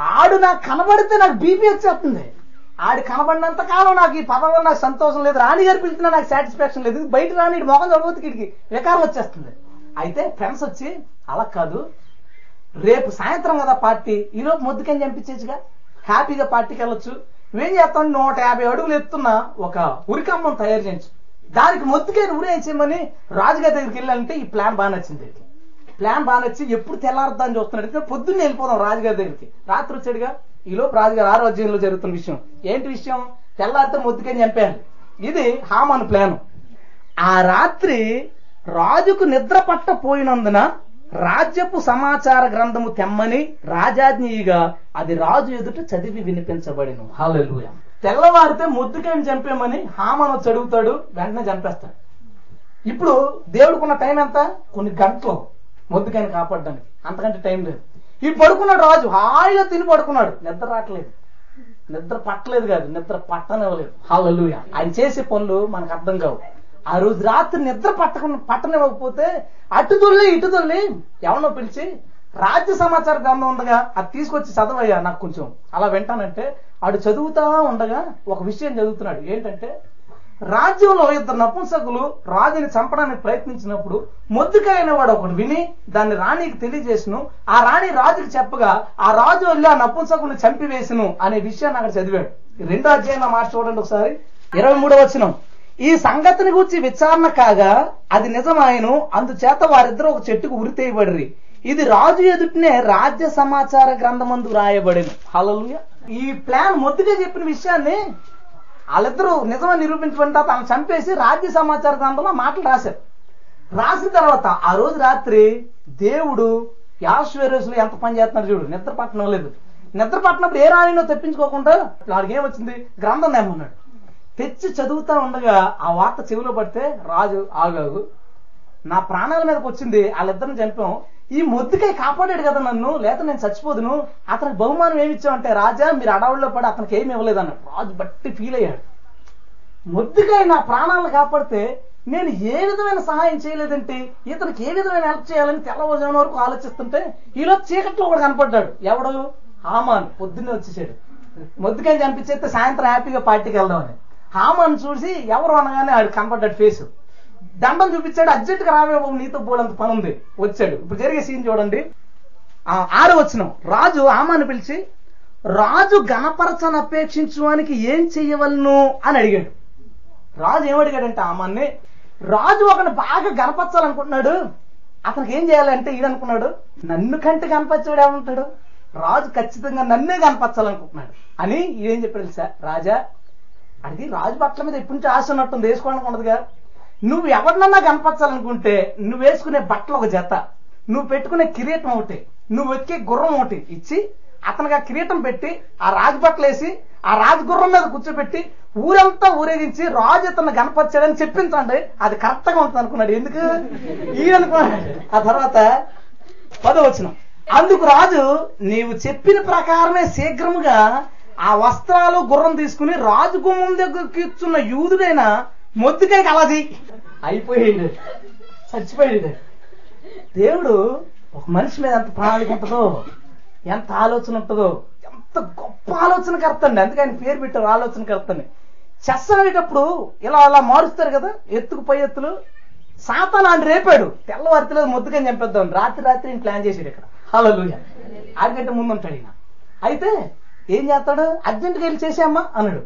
Speaker 1: ఆడు నాకు కనబడితే నాకు బీపీ వచ్చేస్తుంది. ఆడు కనబడినంత కాలం నాకు ఈ పదవిలో నాకు సంతోషం లేదు. రాణి గారు పిలిచినా నాకు సాటిస్ఫాక్షన్ లేదు. బయట రాని మొహం చదవద్దు కిటికి వికారం వచ్చేస్తుంది. అయితే ఫ్రెండ్స్ వచ్చి అలా కాదు. రేపు సాయంత్రం కదా పార్టీ. ఈలోపు మొద్దుకని చంపించేచ్చుగా హ్యాపీగా పార్టీకి వెళ్ళొచ్చు. నువ్వేం చేస్తావు నూట యాభై అడుగులు ఎత్తున్న ఒక ఉరికమ్మం తయారు చేయించు. దానికి మొద్దుకైన చేయమని రాజుగారి దగ్గరికి వెళ్ళాలంటే ఈ ప్లాన్ బాగా నచ్చింది. ప్లాన్ బాగా నచ్చి ఎప్పుడు తెల్లారద్దాన్ని చూస్తున్నాడు. పొద్దున్నే వెళ్ళిపోదాం రాజుగారి దగ్గరికి. రాత్రి వచ్చాడుగా. ఈలోపు రాజుగారు ఆరోగ్యంలో జరుగుతున్న విషయం. ఏంటి విషయం? తెల్లారితే మొద్దుకని చంపేయాలి. ఇది హామన్ ప్లాను. ఆ రాత్రి రాజుకు నిద్ర పట్టపోయినందున రాజ్యపు సమాచార గ్రంథము తెమ్మని రాజాజ్ఞిగా అది రాజు ఎదుట చదివి వినిపించబడిను. హాలెలూయా తెల్లవారితే ముద్దుకాయని చంపేమని హామన్ వచ్చి అడుగుతాడు వెంటనే చంపేస్తాడు. ఇప్పుడు దేవుడికున్న టైం ఎంత? కొన్ని గంటలు ముద్దుకాయని కాపాడడానికి. అంతకంటే టైం లేదు. ఈ పడుకున్నాడు రాజు. హాయిగా తిని పడుకున్నాడు. నిద్ర రావట్లేదు. నిద్ర పట్టలేదు కాదు. నిద్ర పట్టనివ్వలేదు. హాలూయ ఆయన చేసే పనులు మనకు అర్థం కావు. ఆ రోజు రాత్రి నిద్ర పట్టక పట్టనివ్వకపోతే అటు దొల్లి ఇటు దొల్లి ఎవరినో పిలిచి రాజ్య సమాచార గ్రంథం ఉండగా అది తీసుకొచ్చి చదవయ్యా నాకు కొంచెం. అలా వింటానంటే ఆడు చదువుతా ఉండగా ఒక విషయం చదువుతున్నాడు. ఏంటంటే రాజ్యంలో ఇద్దరు నపుంసకులు రాజుని చంపడానికి ప్రయత్నించినప్పుడు మొద్దుకాయ వాడు ఒకడు విని దాన్ని రాణికి తెలియజేసును. ఆ రాణి రాజుకి చెప్పగా ఆ రాజు వెళ్ళి ఆ నపుంసకుని చంపివేసును అనే విషయాన్ని అక్కడ చదివాడు. రెండో అధ్యాయంలో మాట చూడండి ఒకసారి. ఇరవై మూడో వచ్చినాం ఈ సంగతిని గురించి విచారణ కాగా అది నిజమాయను అందుచేత వారిద్దరూ ఒక చెట్టుకు ఉరితేయబడిరి ఇది రాజు ఎదుటినే రాజ్య సమాచార గ్రంథమందు రాయబడిన. హల్లెలూయా. ఈ ప్లాన్ మొద్దుగా చెప్పిన విషయాన్ని వాళ్ళిద్దరూ నిజమని నిరూపించబడిన తర్వాత ఆమె చంపేసి రాజ్య సమాచార గ్రంథంలో మాటలు రాశారు. రాసిన తర్వాత ఆ రోజు రాత్రి దేవుడు యాశ్వర్యసులు ఎంత పని చేస్తున్నాడు చూడు నిద్ర పట్టడం లేదు. నిద్ర పట్టినప్పుడు ఏ రాణినో తెప్పించుకోకుండా వాడికి ఏమొచ్చింది? గ్రంథం నేమన్నాడు తెచ్చి చదువుతా ఉండగా ఆ వార్త చెవిలో పడితే రాజు ఆగాగు నా ప్రాణాల మీదకి వచ్చింది వాళ్ళిద్దరిని చంపాం. ఈ మొద్దుకై కాపాడాడు కదా నన్ను లేక నేను చచ్చిపోదును. అతనికి బహుమానం ఏమి ఇచ్చామంటే రాజా మీరు అడవుల్లో పడి అతనికి ఏమి ఇవ్వలేదు అన్నాడు. రాజు బట్టి ఫీల్ అయ్యాడు. మొద్దుకై నా ప్రాణాలను కాపాడితే నేను ఏ విధమైన సహాయం చేయలేదంటే ఇతనికి ఏ విధమైన హెల్ప్ చేయాలని తెల్లవారుజామున వరకు ఆలోచిస్తుంటే ఈలో చీకట్లో కూడా కనపడ్డాడు. ఎవడు? హామాన్. పొద్దున్నే వచ్చేసాడు. మొద్దుకాయ చంపించేస్తే సాయంత్రం హ్యాపీగా పార్టీకి వెళ్దామని. హామాను చూసి ఎవరు అనగానే ఆడు కనపడ్డాడు ఫేస్ దండం చూపించాడు అర్జెంట్గా రావే బాబు నీతో పోలంత పని ఉంది వచ్చాడు. ఇప్పుడు జరిగే సీన్ చూడండి. ఆరు వచ్చిన రాజు ఆమాను పిలిచి రాజు గణపరచను అపేక్షించడానికి ఏం చెయ్యవలను? అని అడిగాడు. రాజు ఏమడిగాడంటే ఆమాన్ని రాజు ఒకని బాగా గణపరచాలనుకుంటున్నాడు. అతనికి ఏం చేయాలంటే ఈడనుకున్నాడు నన్ను కంటే కనపరచాడు ఏమంటాడు రాజు ఖచ్చితంగా నన్నే కనపరచాలనుకుంటున్నాడు అని ఏం చెప్పాడు సార్ రాజా అది రాజు బట్టల మీద ఎప్పటి నుంచి ఆశ ఉన్నట్టుంది వేసుకోవడానికి ఉండదుగా. నువ్వు ఎవరినన్నా కనపరచాలనుకుంటే నువ్వు వేసుకునే బట్టలు ఒక జత నువ్వు పెట్టుకునే కిరీటం ఒకటి నువ్వు ఎక్కే గుర్రం ఒకటి ఇచ్చి అతనికి ఆ కిరీటం పెట్టి ఆ రాజు బట్టలు వేసి ఆ రాజు గుర్రం మీద కూర్చోబెట్టి ఊరంతా ఊరేగించి రాజు ఇతను కనపరిచాడని చెప్పించండి. అది కరెక్ట్గా ఉంటుంది అనుకున్నాడు. ఎందుకు? ఈ అనుకున్నాడు. ఆ తర్వాత పదవచనం అందుకు రాజు నీవు చెప్పిన ప్రకారమే శీఘ్రముగా ఆ వస్త్రాలు గుర్రం తీసుకుని రాజు గుమ్మం దగ్గర కూర్చున్న యూదుడైన మొద్దుకై కలది అయిపోయాడు చచ్చిపోయాడు దేవుడు ఒక మనిషి మీద ఎంత ప్రణాళిక ఉంటుందో ఎంత ఆలోచన ఉంటుందో ఎంత గొప్ప ఆలోచనకర్త అండి అందుకే ఆయన పేరు పెట్టారు ఆలోచనకర్తని. చెస్ ఆడేటప్పుడు ఇలా అలా మారుస్తారు కదా ఎత్తుకు పై ఎత్తులు. సాతాను ఆయన రేపాడు. తెల్లవారితలేదు ముద్దుకని చంపేద్దాం రాత్రి రాత్రి ప్లాన్ చేసాడు ఇక్కడ. హలో ఆడికంటే ముందు ఉంటాడు ఈయన. అయితే ఏం చేస్తాడు? అర్జెంట్గా వెళ్ళి చేసామ్మా అన్నాడు.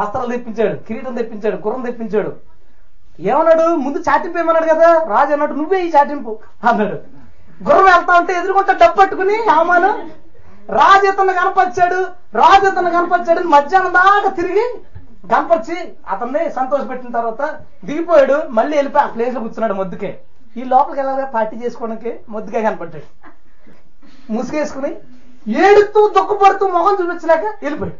Speaker 1: వస్త్రాలు తెప్పించాడు కిరీటం తెప్పించాడు గుర్రం తెప్పించాడు. ఏమన్నాడు? ముందు చాటింపు ఏమన్నాడు కదా? రాజు అన్నాడు నువ్వే ఈ చాటింపు అన్నాడు. గుర్రం వెళ్తా ఉంటే ఎదురుకుంటా డబ్బు పట్టుకుని అవమానం రాజు ఇతను కనపరిచాడు రాజు ఇతను కనపరిచాడు అని మధ్యాహ్నం దాకా తిరిగి కనపరిచి అతన్ని సంతోషపెట్టిన తర్వాత దిగిపోయాడు. మళ్ళీ వెళ్ళిపోయి ఆ ప్లేస్లో కూర్చున్నాడు మొద్దుకే. ఈ లోపలికి వెళ్ళాలి పార్టీ చేసుకోవడానికి మొద్దుకే కనపడ్డాడు. ముసుగేసుకుని ఏడుతూ దుఃఖపడుతూ మొహం చూపించలేక వెళ్ళిపోయాడు.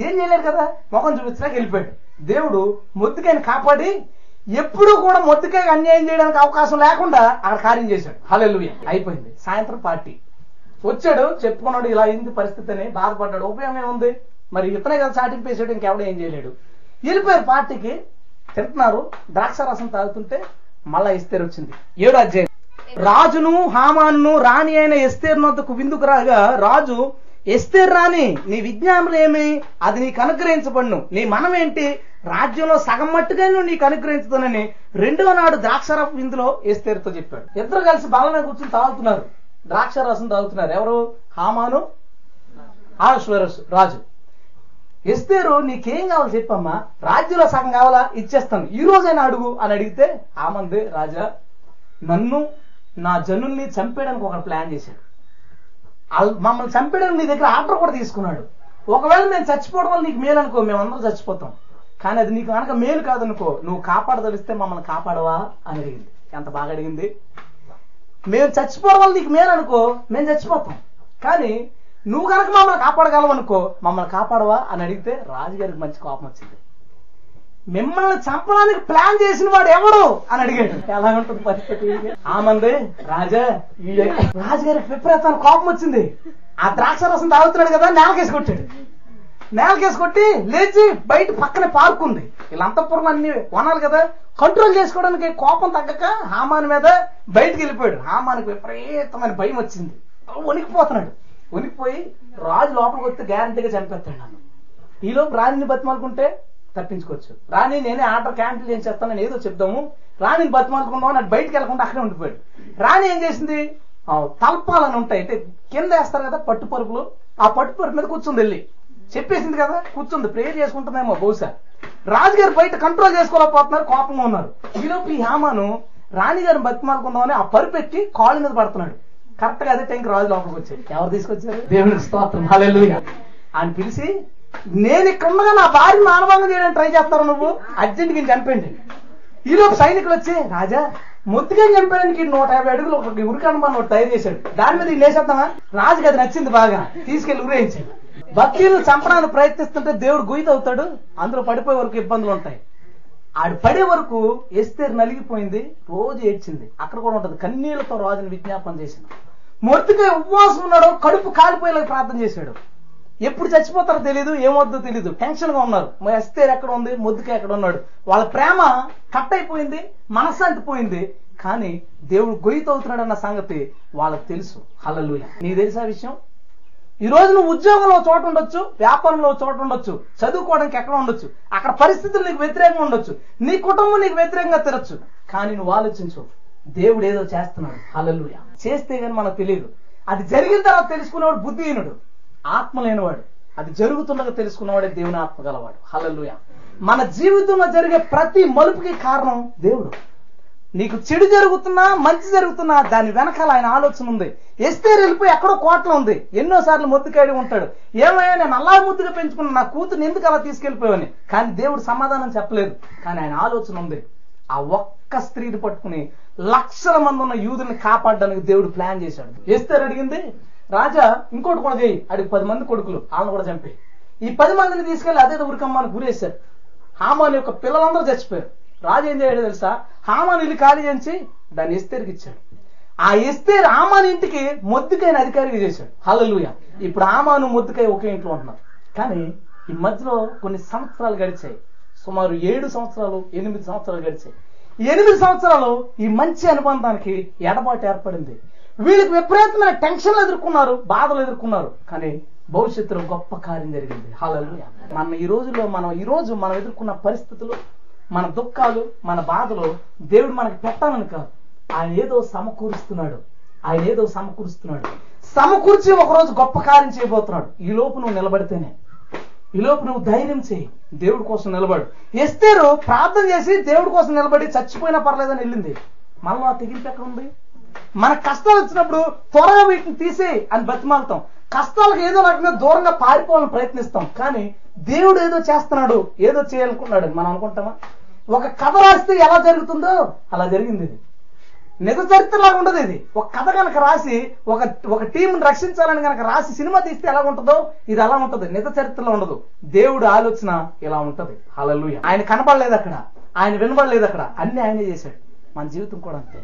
Speaker 1: ఏం చేయలేడు కదా? మొహం చూపించలేక వెళ్ళిపోయాడు. దేవుడు మొద్దుకాయని కాపాడి ఎప్పుడు కూడా మొద్దుకాయకి అన్యాయం చేయడానికి అవకాశం లేకుండా అక్కడ కార్యం చేశాడు. హలెలు అయిపోయింది. సాయంత్రం పార్టీ. వచ్చాడు చెప్పుకున్నాడు ఇలా అయింది పరిస్థితి అని బాధపడ్డాడు. ఉపయోగం ఏముంది? మరి ఇతనే కదా చాటింపు వేసాడు ఇంకెవడ ఏం చేయలేడు. వెళ్ళిపోయారు పార్టీకి. తింటున్నారు ద్రాక్ష రసం తాగుతుంటే మళ్ళా ఇస్తేరు వచ్చింది. ఏడు అధ్యాయం. రాజును హామాను రాణి అయిన ఎస్తేర్ నొద్దకు విందుకు రాగా రాజు
Speaker 2: ఎస్తేర్ రాని నీ విజ్ఞానం ఏమి? అది నీకు అనుగ్రహించబడును. నీ మనం ఏంటి? రాజ్యంలో సగం మట్టుగా నువ్వు నీకు అనుగ్రహించుతానని రెండవ నాడు ద్రాక్షరపు విందులో ఎస్తేరుతో చెప్పాడు.
Speaker 1: ఇద్దరు కలిసి బలమే కూర్చొని తాగుతున్నారు. ద్రాక్ష రసం తాగుతున్నారు. ఎవరు? హామాను? ఆశ్వరస్ రాజు. ఎస్తేరు నీకేం కావాలి చెప్పమ్మా? రాజ్యంలో సగం కావాలా? ఇచ్చేస్తాను. ఈ రోజైనా అడుగు అని అడిగితే ఆమంది రాజా నన్ను నా జనుల్ని చంపేయడానికి ఒక ప్లాన్ చేశాడు. మమ్మల్ని చంపేయడానికి నీ దగ్గర ఆర్డర్ కూడా తీసుకున్నాడు. ఒకవేళ మేము చచ్చిపోవడం వల్ల నీకు మేలు అనుకో మేమందరం చచ్చిపోతాం. కానీ అది నీకు కనుక మేలు కాదనుకో నువ్వు కాపాడదలిస్తే మమ్మల్ని కాపాడవా అని అడిగింది. ఎంత బాగా అడిగింది? మేము చచ్చిపోవడం వల్ల నీకు మేలు అనుకో మేము చచ్చిపోతాం. కానీ నువ్వు కనుక మమ్మల్ని కాపాడగలవనుకో మమ్మల్ని కాపాడవా అని అడిగితే రాజుగారికి మంచి కోపం వచ్చింది. మిమ్మల్ని చంపడానికి ప్లాన్ చేసిన వాడు ఎవరు? అని అడిగాడు. ఎలా ఉంటుంది పరిస్థితి? ఆమంది రాజా ఈడే. రాజుగారికి విపరీతాన్ని కోపం వచ్చింది. ఆ ద్రాక్ష రసం తాగుతున్నాడు కదా నేలకేసి కొట్టాడు. నేలకేసి కొట్టి లేచి బయట పక్కనే పార్క్ ఉంది. వీళ్ళ అంతఃపురం అన్ని వనాలి కదా కంట్రోల్ చేసుకోవడానికి కోపం తగ్గక హామాన్ మీద బయటికి వెళ్ళిపోయాడు. హామానికి విపరీతమైన భయం వచ్చింది. వణికిపోతున్నాడు. వణికిపోయి రాజు లోపలికి వస్తే గ్యారంటీగా చంపేస్తాడు నన్ను. ఈలోపు రాణిని బతిమాలుకుంటే తప్పించుకోవచ్చు. రాని నేనే ఆర్డర్ క్యాన్సిల్ ఏం చేస్తానని ఏదో చెప్దాము. రాణిని బతిమాలకుండా అని బయటకు వెళ్ళకుండా అక్కడే ఉండిపోయాడు. రాణి ఏం చేసింది? తలపాలని తల్పాలని ఉంటాయి. అంటే కింద వేస్తారు కదా పట్టు పరుపులు. ఆ పట్టు పరుపు మీద కూర్చుంది వెళ్ళి. చెప్పేసింది కదా కూర్చుంది. ప్రేయర్ చేసుకుంటుందేమో బహుశా. రాజుగారు బయట కంట్రోల్ చేసుకోలేకపోతున్నారు కోపంగా ఉన్నారు. ఈలోపు ఈ హామాను రాణిగారిని బతిమాలుకుందామని ఆ పరుపు ఎక్కి కాళ్ళ మీద పడుతున్నాడు. కరెక్ట్గా అదే టైంకి రాజు లోపలికి వచ్చాడు. ఎవరు తీసుకొచ్చారు? దేవుని స్తోత్రం. హల్లెలూయా పిలిచి నేను ఇక్కడ నా భార్య మానభంగం చేయడానికి ట్రై చేస్తారు నువ్వు? అర్జెంట్గా చంపండి ఈలోపు సైనికులు వచ్చి రాజా ముద్దుగా చంపడానికి నూట యాభై అడుగులు ఒక ఉరికనుమాన్ ఒకటి తయారు చేశాడు. దాని మీద లేసేద్దామా? రాజుకి అది నచ్చింది బాగా. తీసుకెళ్ళి ఉరేయించాడు భక్తులు చంపడానికి ప్రయత్నిస్తుంటే దేవుడు గుయ్యి అవుతాడు. అందులో పడిపోయే వరకు ఇబ్బందులు ఉంటాయి. ఆడు పడే వరకు ఎస్తేరు నలిగిపోయింది. రోజు ఏడ్చింది. అక్కడ కూడా ఉంటుంది. కన్నీళ్ళతో రాజుని విజ్ఞాపన చేసింది. మొత్తుగా ఉపవాసం ఉన్నాడు. కడుపు కాలిపోయేలా ప్రార్థన చేశాడు. ఎప్పుడు చచ్చిపోతారో తెలియదు ఏమొద్దో తెలియదు టెన్షన్గా ఉన్నారు. మరి ఎస్తేర్ ఎక్కడ ఉంది? మొద్దుకే ఎక్కడ ఉన్నాడు? వాళ్ళ ప్రేమ కట్ అయిపోయింది మనశ్శాంతి పోయింది. కానీ దేవుడు గొయ్యి అవుతున్నాడు అన్న సంగతి వాళ్ళకి తెలుసు. హల్లెలూయా నీకు తెలుసా విషయం? ఈ రోజు నువ్వు ఉద్యోగంలో చోట ఉండొచ్చు వ్యాపారంలో చోట ఉండొచ్చు చదువుకోవడానికి ఎక్కడ ఉండొచ్చు అక్కడ పరిస్థితులు నీకు వ్యతిరేకంగా ఉండొచ్చు నీ కుటుంబం నీకు వ్యతిరేకంగా తిరగచ్చు. కానీ నువ్వు ఆలోచించు దేవుడు ఏదో చేస్తున్నాడు. హలలుయ చేస్తే కానీ మనకు తెలియదు అది జరిగిన తర్వాత తెలుసుకునేవాడు బుద్ధిహీనుడు. ఆత్మ లేనివాడు అది జరుగుతుండగా తెలుసుకున్నవాడే దేవుని ఆత్మ గలవాడు. హలలుయ మన జీవితంలో జరిగే ప్రతి మలుపుకి కారణం దేవుడు. నీకు చెడు జరుగుతున్నా మంచి జరుగుతున్నా దాని వెనకాల ఆయన ఆలోచన ఉంది. ఎస్తేరు వెళ్ళిపోయి ఎక్కడో కోట్ల ఉంది. ఎన్నోసార్లు ముద్దుకాడి ఉంటాడు. ఏమయ్యా నేను అలా ముద్దుగా పెంచుకున్నా నా కూతురు ఎందుకు అలా తీసుకెళ్ళిపోయావని? కానీ దేవుడు సమాధానం చెప్పలేదు. కానీ ఆయన ఆలోచన ఉంది. ఆ ఒక్క స్త్రీని పట్టుకుని లక్షల మంది ఉన్న యూదుల్ని కాపాడడానికి దేవుడు ప్లాన్ చేశాడు. ఎస్తేరు అడిగింది రాజా ఇంకోటి కూడా చేయి. అడిగి పది మంది కొడుకులు. వాళ్ళని కూడా చంపి ఈ పది మందిని తీసుకెళ్ళి అదే ఉరికమ్మని గురేశారు. హామాన్ యొక్క పిల్లలందరూ చచ్చిపోయారు. రాజు ఏం చేయడం తెలుసా? హామాన్ ఇల్లు ఖాళీ చేయించి దాన్ని ఇస్తేరికి ఇచ్చాడు. ఆ ఇస్తేర్ ఆమాన్ ఇంటికి మొద్దుకైన అధికారిగా చేశాడు. హలలుయ ఇప్పుడు ఆమాను మొద్దుకై ఒకే ఇంట్లో ఉంటున్నారు. కానీ ఈ మధ్యలో కొన్ని సంవత్సరాలు గడిచాయి. సుమారు ఏడు సంవత్సరాలు ఎనిమిది సంవత్సరాలు గడిచాయి. ఎనిమిది సంవత్సరాలు ఈ మంచి అనుబంధానికి ఎడబాటు ఏర్పడింది. వీళ్ళకి విపరీతమైన టెన్షన్లు ఎదుర్కొన్నారు బాధలు ఎదుర్కొన్నారు. కానీ భవిష్యత్తులో గొప్ప కార్యం జరిగింది. హాలలు మన ఈ రోజుల్లో మనం ఈ రోజు మనం ఎదుర్కొన్న పరిస్థితులు మన దుఃఖాలు మన బాధలు దేవుడు మనకి పెట్టాలని కాదు. ఆయన ఏదో సమకూరుస్తున్నాడు. ఆయన ఏదో సమకూరుస్తున్నాడు. సమకూర్చి ఒకరోజు గొప్ప కార్యం చేయబోతున్నాడు. ఈ లోపు నువ్వు నిలబడితేనే. ఈ లోపు నువ్వు ధైర్యం చేయి. దేవుడి కోసం నిలబడు. ఎస్తేరు ప్రార్థన చేసి దేవుడి కోసం నిలబడి చచ్చిపోయినా పర్లేదని వెళ్ళింది. మళ్ళీ ఆ తెగింపు ఎక్కడ ఉంది? మన కష్టాలు వచ్చినప్పుడు త్వరగా వీటిని తీసి అని బతిమాలుతాం. కష్టాలకు ఏదో రకంగా దూరంగా పారిపోవాలని ప్రయత్నిస్తాం. కానీ దేవుడు ఏదో చేస్తున్నాడు ఏదో చేయాలనుకున్నాడు మనం అనుకుంటామా? ఒక కథ రాస్తే ఎలా జరుగుతుందో అలా జరిగింది ఇది. నిజ చరిత్రలాగా ఉండదు ఇది. ఒక కథ కనుక రాసి ఒక ఒక టీంని రక్షించాలని కనుక రాసి సినిమా తీస్తే ఎలా ఉంటుందో ఇది అలా ఉంటది. నిజ చరిత్రలో ఉండదు. దేవుడు ఆలోచన ఇలా ఉంటది. హల్లెలూయా. ఆయన కనపడలేదు అక్కడ. ఆయన వినబడలేదు అక్కడ. అన్ని ఆయనే చేశాడు. మన జీవితం కూడా అంతే.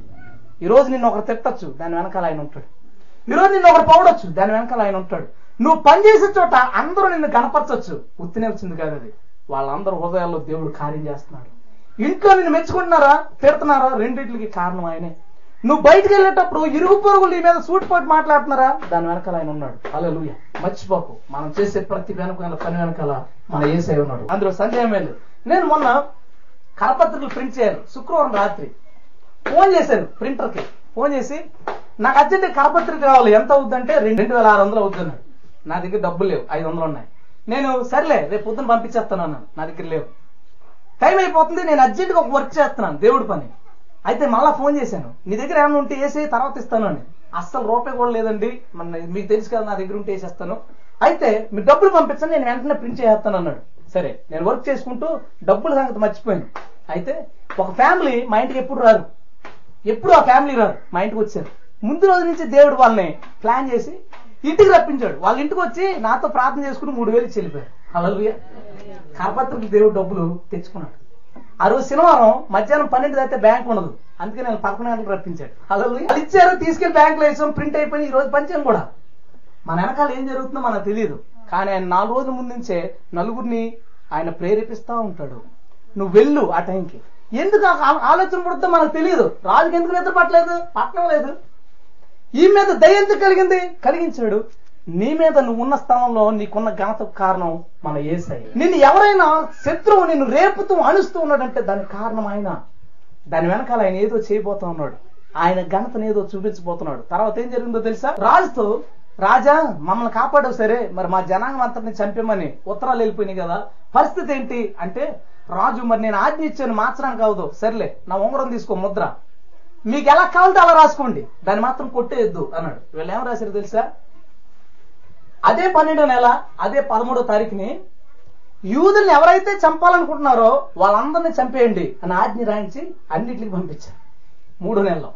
Speaker 1: ఈ రోజు నిన్ను ఒకరు తిట్టచ్చు దాని వెనకాల ఆయన ఉంటాడు. ఈ రోజు నిన్ను ఒకరు పొగడొచ్చు దాని వెనకాల ఆయన ఉంటాడు. నువ్వు పనిచేసే చోట అందరూ నిన్ను కనపరచొచ్చు ఉత్తినే వచ్చింది కాదు అది. వాళ్ళందరూ హృదయాల్లో దేవుడు కార్యం చేస్తున్నాడు. ఇంట్లో నిన్ను మెచ్చుకుంటున్నారా తిడుతున్నారా? రెండింటికి కారణం ఆయనే.
Speaker 2: నువ్వు బయటకు వెళ్ళేటప్పుడు ఇరుగు పొరుగులు నీ మీద సూటిపాటు మాట్లాడుతున్నారా? దాని వెనకాల ఆయన ఉన్నాడు. అలలుయ మర్చిపోకు. మనం చేసే ప్రతి వెనకాల పని వెనకాల మన ఏసై ఉన్నాడు. అందులో సందేహం లేదు. నేను మొన్న కరపత్రికలు ప్రింట్ చేయాలి. శుక్రవారం రాత్రి. ఫోన్ చేశాను ప్రింటర్కి. ఫోన్ చేసి నాకు అర్జెంట్ కరపత్రిక కావాలి. ఎంత అవుద్దంటే రెండు రెండు వేల ఆరు వందలు అవుతున్నాడు నా దగ్గర డబ్బులు లేవు. ఐదు వందలు ఉన్నాయి. నేను సర్లే రేపు పొద్దున పంపించేస్తాను అన్నాను నా దగ్గర లేవు. టైం అయిపోతుంది. నేను అర్జెంట్గా ఒక వర్క్ చేస్తున్నాను. దేవుడి పని. అయితే మళ్ళా ఫోన్ చేశాను. నీ దగ్గర ఏమైనా ఉంటే వేసి తర్వాత ఇస్తాను అని. అస్సలు రూపాయి కూడా లేదండి. మన మీకు తెలుసు కదా నా దగ్గర ఉంటే వేసేస్తాను. అయితే మీరు డబ్బులు పంపించండి. నేను వెంటనే ప్రింట్ చేస్తాను అన్నాడు. సరే నేను వర్క్ చేసుకుంటూ డబ్బుల సంగతి మర్చిపోయాను. అయితే ఒక ఫ్యామిలీ మా ఇంటికి ఎప్పుడు రారు? ఎప్పుడు ఆ ఫ్యామిలీ రారు. మా ఇంటికి వచ్చారు. ముందు రోజు నుంచి దేవుడు వాళ్ళని ప్లాన్ చేసి ఇంటికి రప్పించాడు. వాళ్ళ ఇంటికి వచ్చి నాతో ప్రార్థన చేసుకుని మూడు వేలు ఇచ్చి వెళ్ళిపోయారు. అలలుయ కరపత్రికి దేవుడు డబ్బులు తెచ్చుకున్నాడు. ఆ రోజు శనివారం మధ్యాహ్నం పన్నెండు అయితే బ్యాంక్ ఉండదు. అందుకే నేను పదకొండు గంటలకు రప్పించాడు. అలా అది ఇచ్చారు తీసుకెళ్ళి బ్యాంకులో వేసాం ప్రింట్ అయిపోయి ఈ రోజు పంచాం కూడా. మన వెనకాల ఏం జరుగుతుందో మనకు తెలియదు. కానీ ఆయన నాలుగు రోజుల ముందు నుంచే నలుగురిని ఆయన ప్రేరేపిస్తా ఉంటాడు. నువ్వు వెళ్ళు ఆ టైంకి ఎందుకు ఆ ఆలోచన పుడుతుందో మనకు తెలియదు. రాజుకి ఎందుకు నిద్ర పట్టలేదు? పట్టడం లేదు. ఈ మీద దయ ఎందుకు కలిగింది? కలిగించాడు. నీ మీద నువ్వు ఉన్న స్థలంలో నీకున్న ఘనతకు కారణం మన ఏసై. నిన్ను ఎవరైనా శత్రువు నిన్ను రేపుతూ అణుస్తూ ఉన్నాడంటే దానికి కారణం ఆయన. దాని వెనకాల ఆయన ఏదో చేయబోతా ఉన్నాడు. ఆయన ఘనతను ఏదో చూపించబోతున్నాడు. తర్వాత ఏం జరిగిందో తెలుసా? రాజుతో రాజా మమ్మల్ని కాపాడవు సరే మరి మా జనాంగం అంతటిని చంపేమని ఉత్తరాలు వెళ్ళిపోయినాయి కదా. పరిస్థితి ఏంటి? అంటే రాజు మరి నేను ఆజ్ఞ ఇచ్చాను మార్చడానికి కావదు సర్లే నా ఉంగరం తీసుకో ముద్ర. మీకు ఎలా కావాలంటే అలా రాసుకోండి. దాన్ని మాత్రం కొట్టేయద్దు అన్నాడు. వీళ్ళు ఏం రాశారు తెలుసా? అదే పన్నెండో నెల అదే పదమూడో తారీఖుని యూదుల్ని ఎవరైతే చంపాలనుకుంటున్నారో వాళ్ళందరినీ చంపేయండి అని ఆజ్ఞ రాయించి అన్నిటికి పంపించారు. మూడో నెలలో.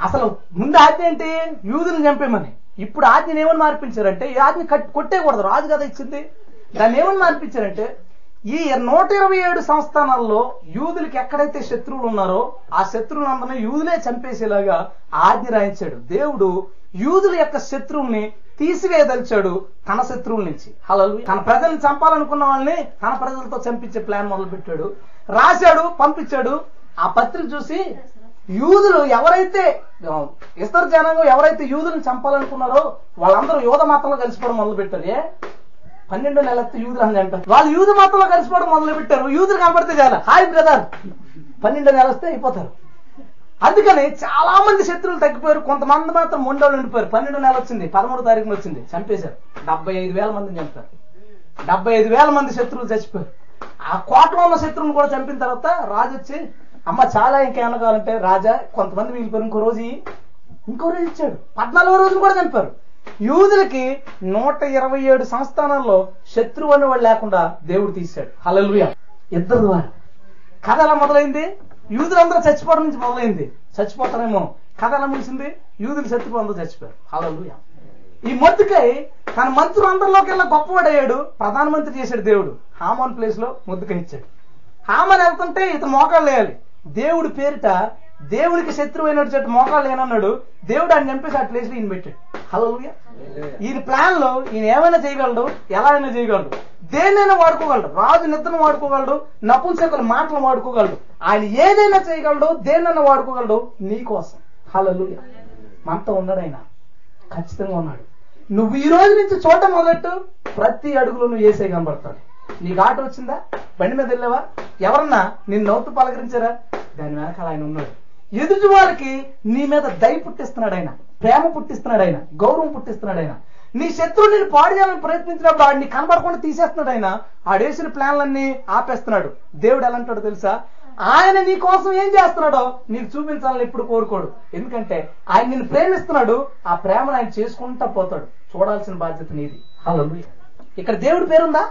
Speaker 2: అసలు ముందు ఆజ్ఞ ఏంటి? యూదుల్ని చంపేమని ఇప్పుడు ఆజ్ఞని ఏమని మార్పించారంటే ఈ ఆజ్ఞ కట్ కొట్టేయకూడదు. రాజు కదా ఇచ్చింది. దాన్ని ఏమని మార్పించారంటే ఈ నూట ఇరవై ఏడు సంస్థానాల్లో యూదులకి ఎక్కడైతే శత్రువులు ఉన్నారో ఆ శత్రువులందరినీ యూదులే చంపేసేలాగా ఆజ్ఞ రాయించాడు. దేవుడు యూదుల యొక్క శత్రువుల్ని తీసివేయదలిచాడు తన శత్రువుల నుంచి. హలలు తన ప్రజల్ని చంపాలనుకున్న వాళ్ళని తన ప్రజలతో చంపించే ప్లాన్ మొదలు పెట్టాడు రాశాడు పంపించాడు. ఆ పత్రిక చూసి యూదులు ఎవరైతే ఇతర జనాంగం ఎవరైతే యూదులను చంపాలనుకున్నారో వాళ్ళందరూ యూద మతంలో కలిసిపోవడం మొదలు పెట్టారు ఏ? పన్నెండో నెల యూదులు అని అంటారు. వాళ్ళు యూదు మతంలో కలిసిపోవడం మొదలు పెట్టారు యూదులు కనబడితే చాలా. Hi brother. పన్నెండో నెల వస్తే అయిపోతారు. అందుకని చాలా మంది శత్రువులు తగ్గిపోయారు. కొంతమంది మాత్రం మొండోళ్ళు ఉండిపోయారు పన్నెండు నెల వచ్చింది పదమూడు తారీఖున వచ్చింది. చంపేశారు. డెబ్బై ఐదు వేల మందిని చంపారు డెబ్బై ఐదు వేల మంది శత్రువులు చచ్చిపోయారు. ఆ కోటలో ఉన్న శత్రువుని కూడా చంపిన తర్వాత రాజు వచ్చి అమ్మ చాలా ఇంకేమన్నా కావాలంటే రాజా కొంతమంది మిగిలిపోయారు. ఇంకో రోజు ఇంకో రోజు ఇచ్చాడు. పద్నాలుగో రోజులు కూడా చంపారు. యూదులకి నూట ఇరవై ఏడు సంస్థానాల్లో శత్రువు అని వాళ్ళు లేకుండా దేవుడు తీశాడు. హలలుయ ఇద్దరు ద్వారా. కథ ఎలా మొదలైంది యూదులందరూ చచ్చిపోవడం నుంచి మొదలైంది. చచ్చిపోతారేమో. కథ ఎలా ముగిసింది యూదులు శత్రువు అందరూ చచ్చిపోయారు. హలలుయ ఈ మొద్దుకై తన మంత్రులు అందరిలోకెల్లా గొప్పవాడయ్యాడు ప్రధానమంత్రి చేశాడు దేవుడు. హామాన్ ప్లేస్లో మొద్దుకై ఇచ్చాడు. హామాన్ వెళ్తుంటే ఇతను మోకాళ్ళు వేయాలి. దేవుడి పేరిట దేవుడికి శత్రువు అయినట్టు చెట్టు మోకాళ్ళు ఏనన్నాడు దేవుడు ఆయన చంపేసి ఆ ప్లేస్లో ఈయన పెట్టాడు. హలో ఈయన ప్లాన్లో ఈయన ఏమైనా చేయగలడు ఎలా అయినా చేయగలడు. దేన్నైనా వాడుకోగలడు. రాజు నిద్రను వాడుకోగలడు నపుంసకుల మాటలు వాడుకోగలడు. ఆయన ఏదైనా చేయగలడు దేన్నైనా వాడుకోగలడు నీ కోసం. హలో మనతో ఉన్నాడు ఆయన. ఖచ్చితంగా ఉన్నాడు. నువ్వు ఈ రోజు నుంచి చూడటం మొదట్టు ప్రతి అడుగులో నువ్వు వేసే కనబడతాడు. నీకు ఆట వచ్చిందా? బండి మీద వెళ్ళావా? ఎవరన్నా నిన్ను నవ్వుతూ పలకరించారా? దాని వెనకాల ఆయన ఉన్నాడు. ఎదుటి వారికి నీ మీద దయ పుట్టిస్తున్నాడు ఆయన. ప్రేమ పుట్టిస్తున్నాడు ఆయన గౌరవం పుట్టిస్తున్నాడు ఆయన. నీ శత్రువు నేను పాడు చేయాలని ప్రయత్నించినప్పుడు ఆడిని కనబడకుండా తీసేస్తున్నాడు ఆయన. ఆడేసిన ప్లాన్లన్నీ ఆపేస్తున్నాడు. దేవుడు ఎలా అంటాడు తెలుసా? ఆయన నీ కోసం ఏం చేస్తున్నాడో నీకు చూపించాలని ఎప్పుడు కోరుకోడు. ఎందుకంటే ఆయన నిన్ను ప్రేమిస్తున్నాడు ఆ ప్రేమను ఆయన చేసుకుంటా పోతాడు. చూడాల్సిన బాధ్యత నీది. హలో ఇక్కడ దేవుడి పేరుందా?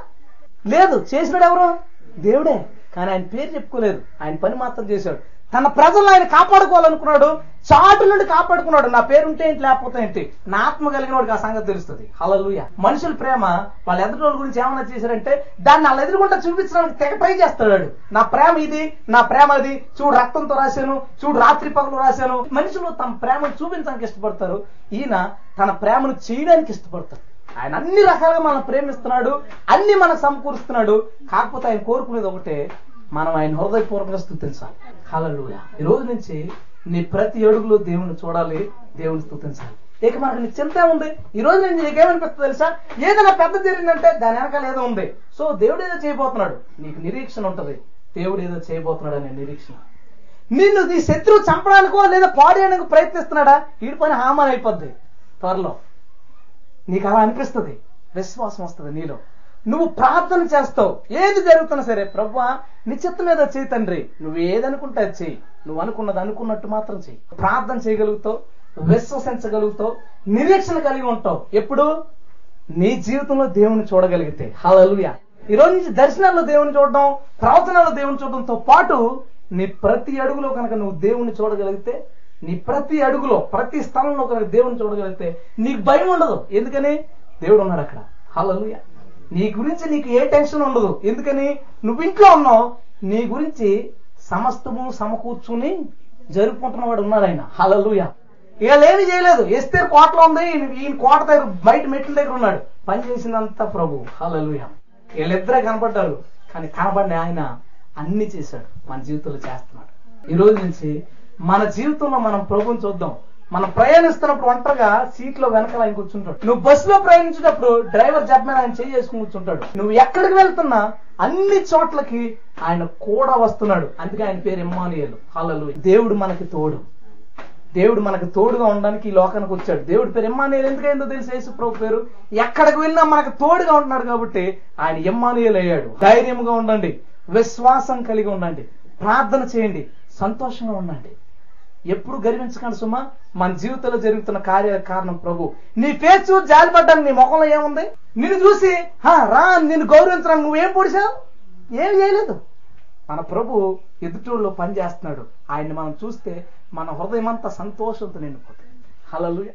Speaker 2: లేదు చేసినాడు ఎవరు? దేవుడే. కానీ ఆయన పేరు చెప్పుకోలేదు. ఆయన పని మాత్రం చేశాడు. తన ప్రజలను ఆయన కాపాడుకోవాలనుకున్నాడు. చాటు నుండి కాపాడుకున్నాడు. నా పేరుంటే ఏంటి లేకపోతే ఏంటి? నా ఆత్మ కలిగిన వాడికి ఆ సంగతి తెలుస్తుంది. హలలుయ మనుషుల ప్రేమ వాళ్ళ ఎదుటోళ్ళ గురించి ఏమైనా చేశారంటే దాన్ని వాళ్ళ ఎదురుకుంటా చూపించడానికి తెగ ట్రై చేస్తాడు. నా ప్రేమ ఇది నా ప్రేమ అది. చూడు రక్తంతో రాశాను. చూడు రాత్రి పగలు రాశాను. మనుషులు తమ ప్రేమను చూపించడానికి ఇష్టపడతారు. ఈయన తన ప్రేమను చేయడానికి ఇష్టపడతాడు. ఆయన అన్ని రకాలుగా మనం ప్రేమిస్తున్నాడు. అన్ని మనకు సమకూరుస్తున్నాడు. కాకపోతే ఆయన కోరుకునేది ఒకటే మనం ఆయన హృదయపూర్వకంగా స్థుతించాలి హల్లెలూయా. ఈ రోజు నుంచి నీ ప్రతి అడుగులో దేవుని చూడాలి దేవుని స్థుతించాలి ఇక మనకు నీ చింత ఉంది. ఈ రోజు నేను నీకేమనిపిస్తుంది తెలుసా? ఏదైనా పెద్ద జరిగిందంటే దాని వెనకాల ఏదో ఉంది. సో దేవుడు ఏదో చేయబోతున్నాడు. నీకు నిరీక్షణ ఉంటది. దేవుడు ఏదో చేయబోతున్నాడు అనే నిరీక్షణ. నిన్ను నీ శత్రువు చంపడానికో లేదా పాడేయడానికి ప్రయత్నిస్తున్నాడా? వీడి పని హామన్ అయిపోద్ది. త్వరలో. నీకు అలా అనిపిస్తుంది? విశ్వాసం వస్తుంది నీలో. నువ్వు ప్రార్థన చేస్తావు. ఏది జరుగుతున్నా సరే ప్రభు నీ చిత్త మీద చేయి తండ్రి. నువ్వు ఏదనుకుంటే అది చెయ్యి నువ్వు అనుకున్నది అనుకున్నట్టు మాత్రం చెయ్యి ప్రార్థన చేయగలుగుతావు విశ్వసించగలుగుతావు నిరీక్షణ కలిగి ఉంటావు. ఎప్పుడు? నీ జీవితంలో దేవుని చూడగలిగితే. హల్లెలూయా. ఈ రోజు నుంచి దర్శనాల్లో దేవుని చూడడం ప్రవచనాల్లో దేవుని చూడడంతో పాటు నీ ప్రతి అడుగులో కనుక నువ్వు దేవుణ్ణి చూడగలిగితే నీ ప్రతి అడుగులో ప్రతి స్థలంలో కనుక దేవుని చూడగలిగితే నీకు భయం ఉండదు. ఎందుకని? దేవుడు ఉన్నాడు అక్కడ. హలలుయా నీ గురించి నీకు ఏ టెన్షన్ ఉండదు. ఎందుకని? నువ్వు ఇంట్లో ఉన్నావు. నీ గురించి సమస్తము సమకూర్చుని జరుపుకుంటున్న వాడు ఉన్నాడు ఆయన. హల్లెలూయా. వీళ్ళేమి చేయలేదు. ఎస్తేరు కోటలో ఉంది. ఈయన కోట దగ్గర బయట మెట్ల దగ్గర ఉన్నాడు. పని చేసినంత ప్రభు. హలలుయ వీళ్ళిద్దరే కనపడ్డారు. కానీ కనబడిన ఆయన అన్ని చేశాడు. మన జీవితంలో చేస్తున్నాడు. ఈ రోజు నుంచి మన జీవితంలో మనం ప్రభుని చూద్దాం. మనం ప్రయాణిస్తున్నప్పుడు ఒంటరిగా సీట్లో వెనకాల ఆయన కూర్చుంటాడు. నువ్వు బస్సులో ప్రయాణించేటప్పుడు డ్రైవర్ జబ్ మీద ఆయన చేయి చేసుకుని కూర్చుంటాడు. నువ్వు ఎక్కడికి వెళ్తున్నా అన్ని చోట్లకి ఆయన కూడా వస్తున్నాడు. అందుకే ఆయన పేరు ఇమ్మానుయేలు. హలలు దేవుడు మనకి తోడు. దేవుడు మనకు తోడుగా ఉండడానికి ఈ లోకానికి వచ్చాడు. దేవుడి పేరు ఎమ్మానుయేలు ఎందుకైందో తెలిసి? యేసు ప్రభు పేరు. ఎక్కడికి వెళ్ళినా మనకు తోడుగా ఉంటున్నాడు కాబట్టి ఆయన ఎమ్మానుయేలు అయ్యాడు. ధైర్యంగా ఉండండి. విశ్వాసం కలిగి ఉండండి. ప్రార్థన చేయండి. సంతోషంగా ఉండండి. ఎప్పుడు గర్వించకండి సుమా. మన జీవితంలో జరుగుతున్న కార్య కారణం ప్రభు. నీ ఫేస్ చూసి జాలిపడ్డానికి నీ ముఖంలో ఏముంది? నిన్ను చూసి "హా, రా నిన్ను గౌరవించడానికి నువ్వేం పొడిచావు? ఏం చేయలేదు. మన ప్రభు ఎదుటోళ్ళు పని చేస్తున్నాడు. ఆయన్ని మనం చూస్తే మన హృదయం అంతా సంతోషంతో నిండిపోతుంది. హల్లెలూయా.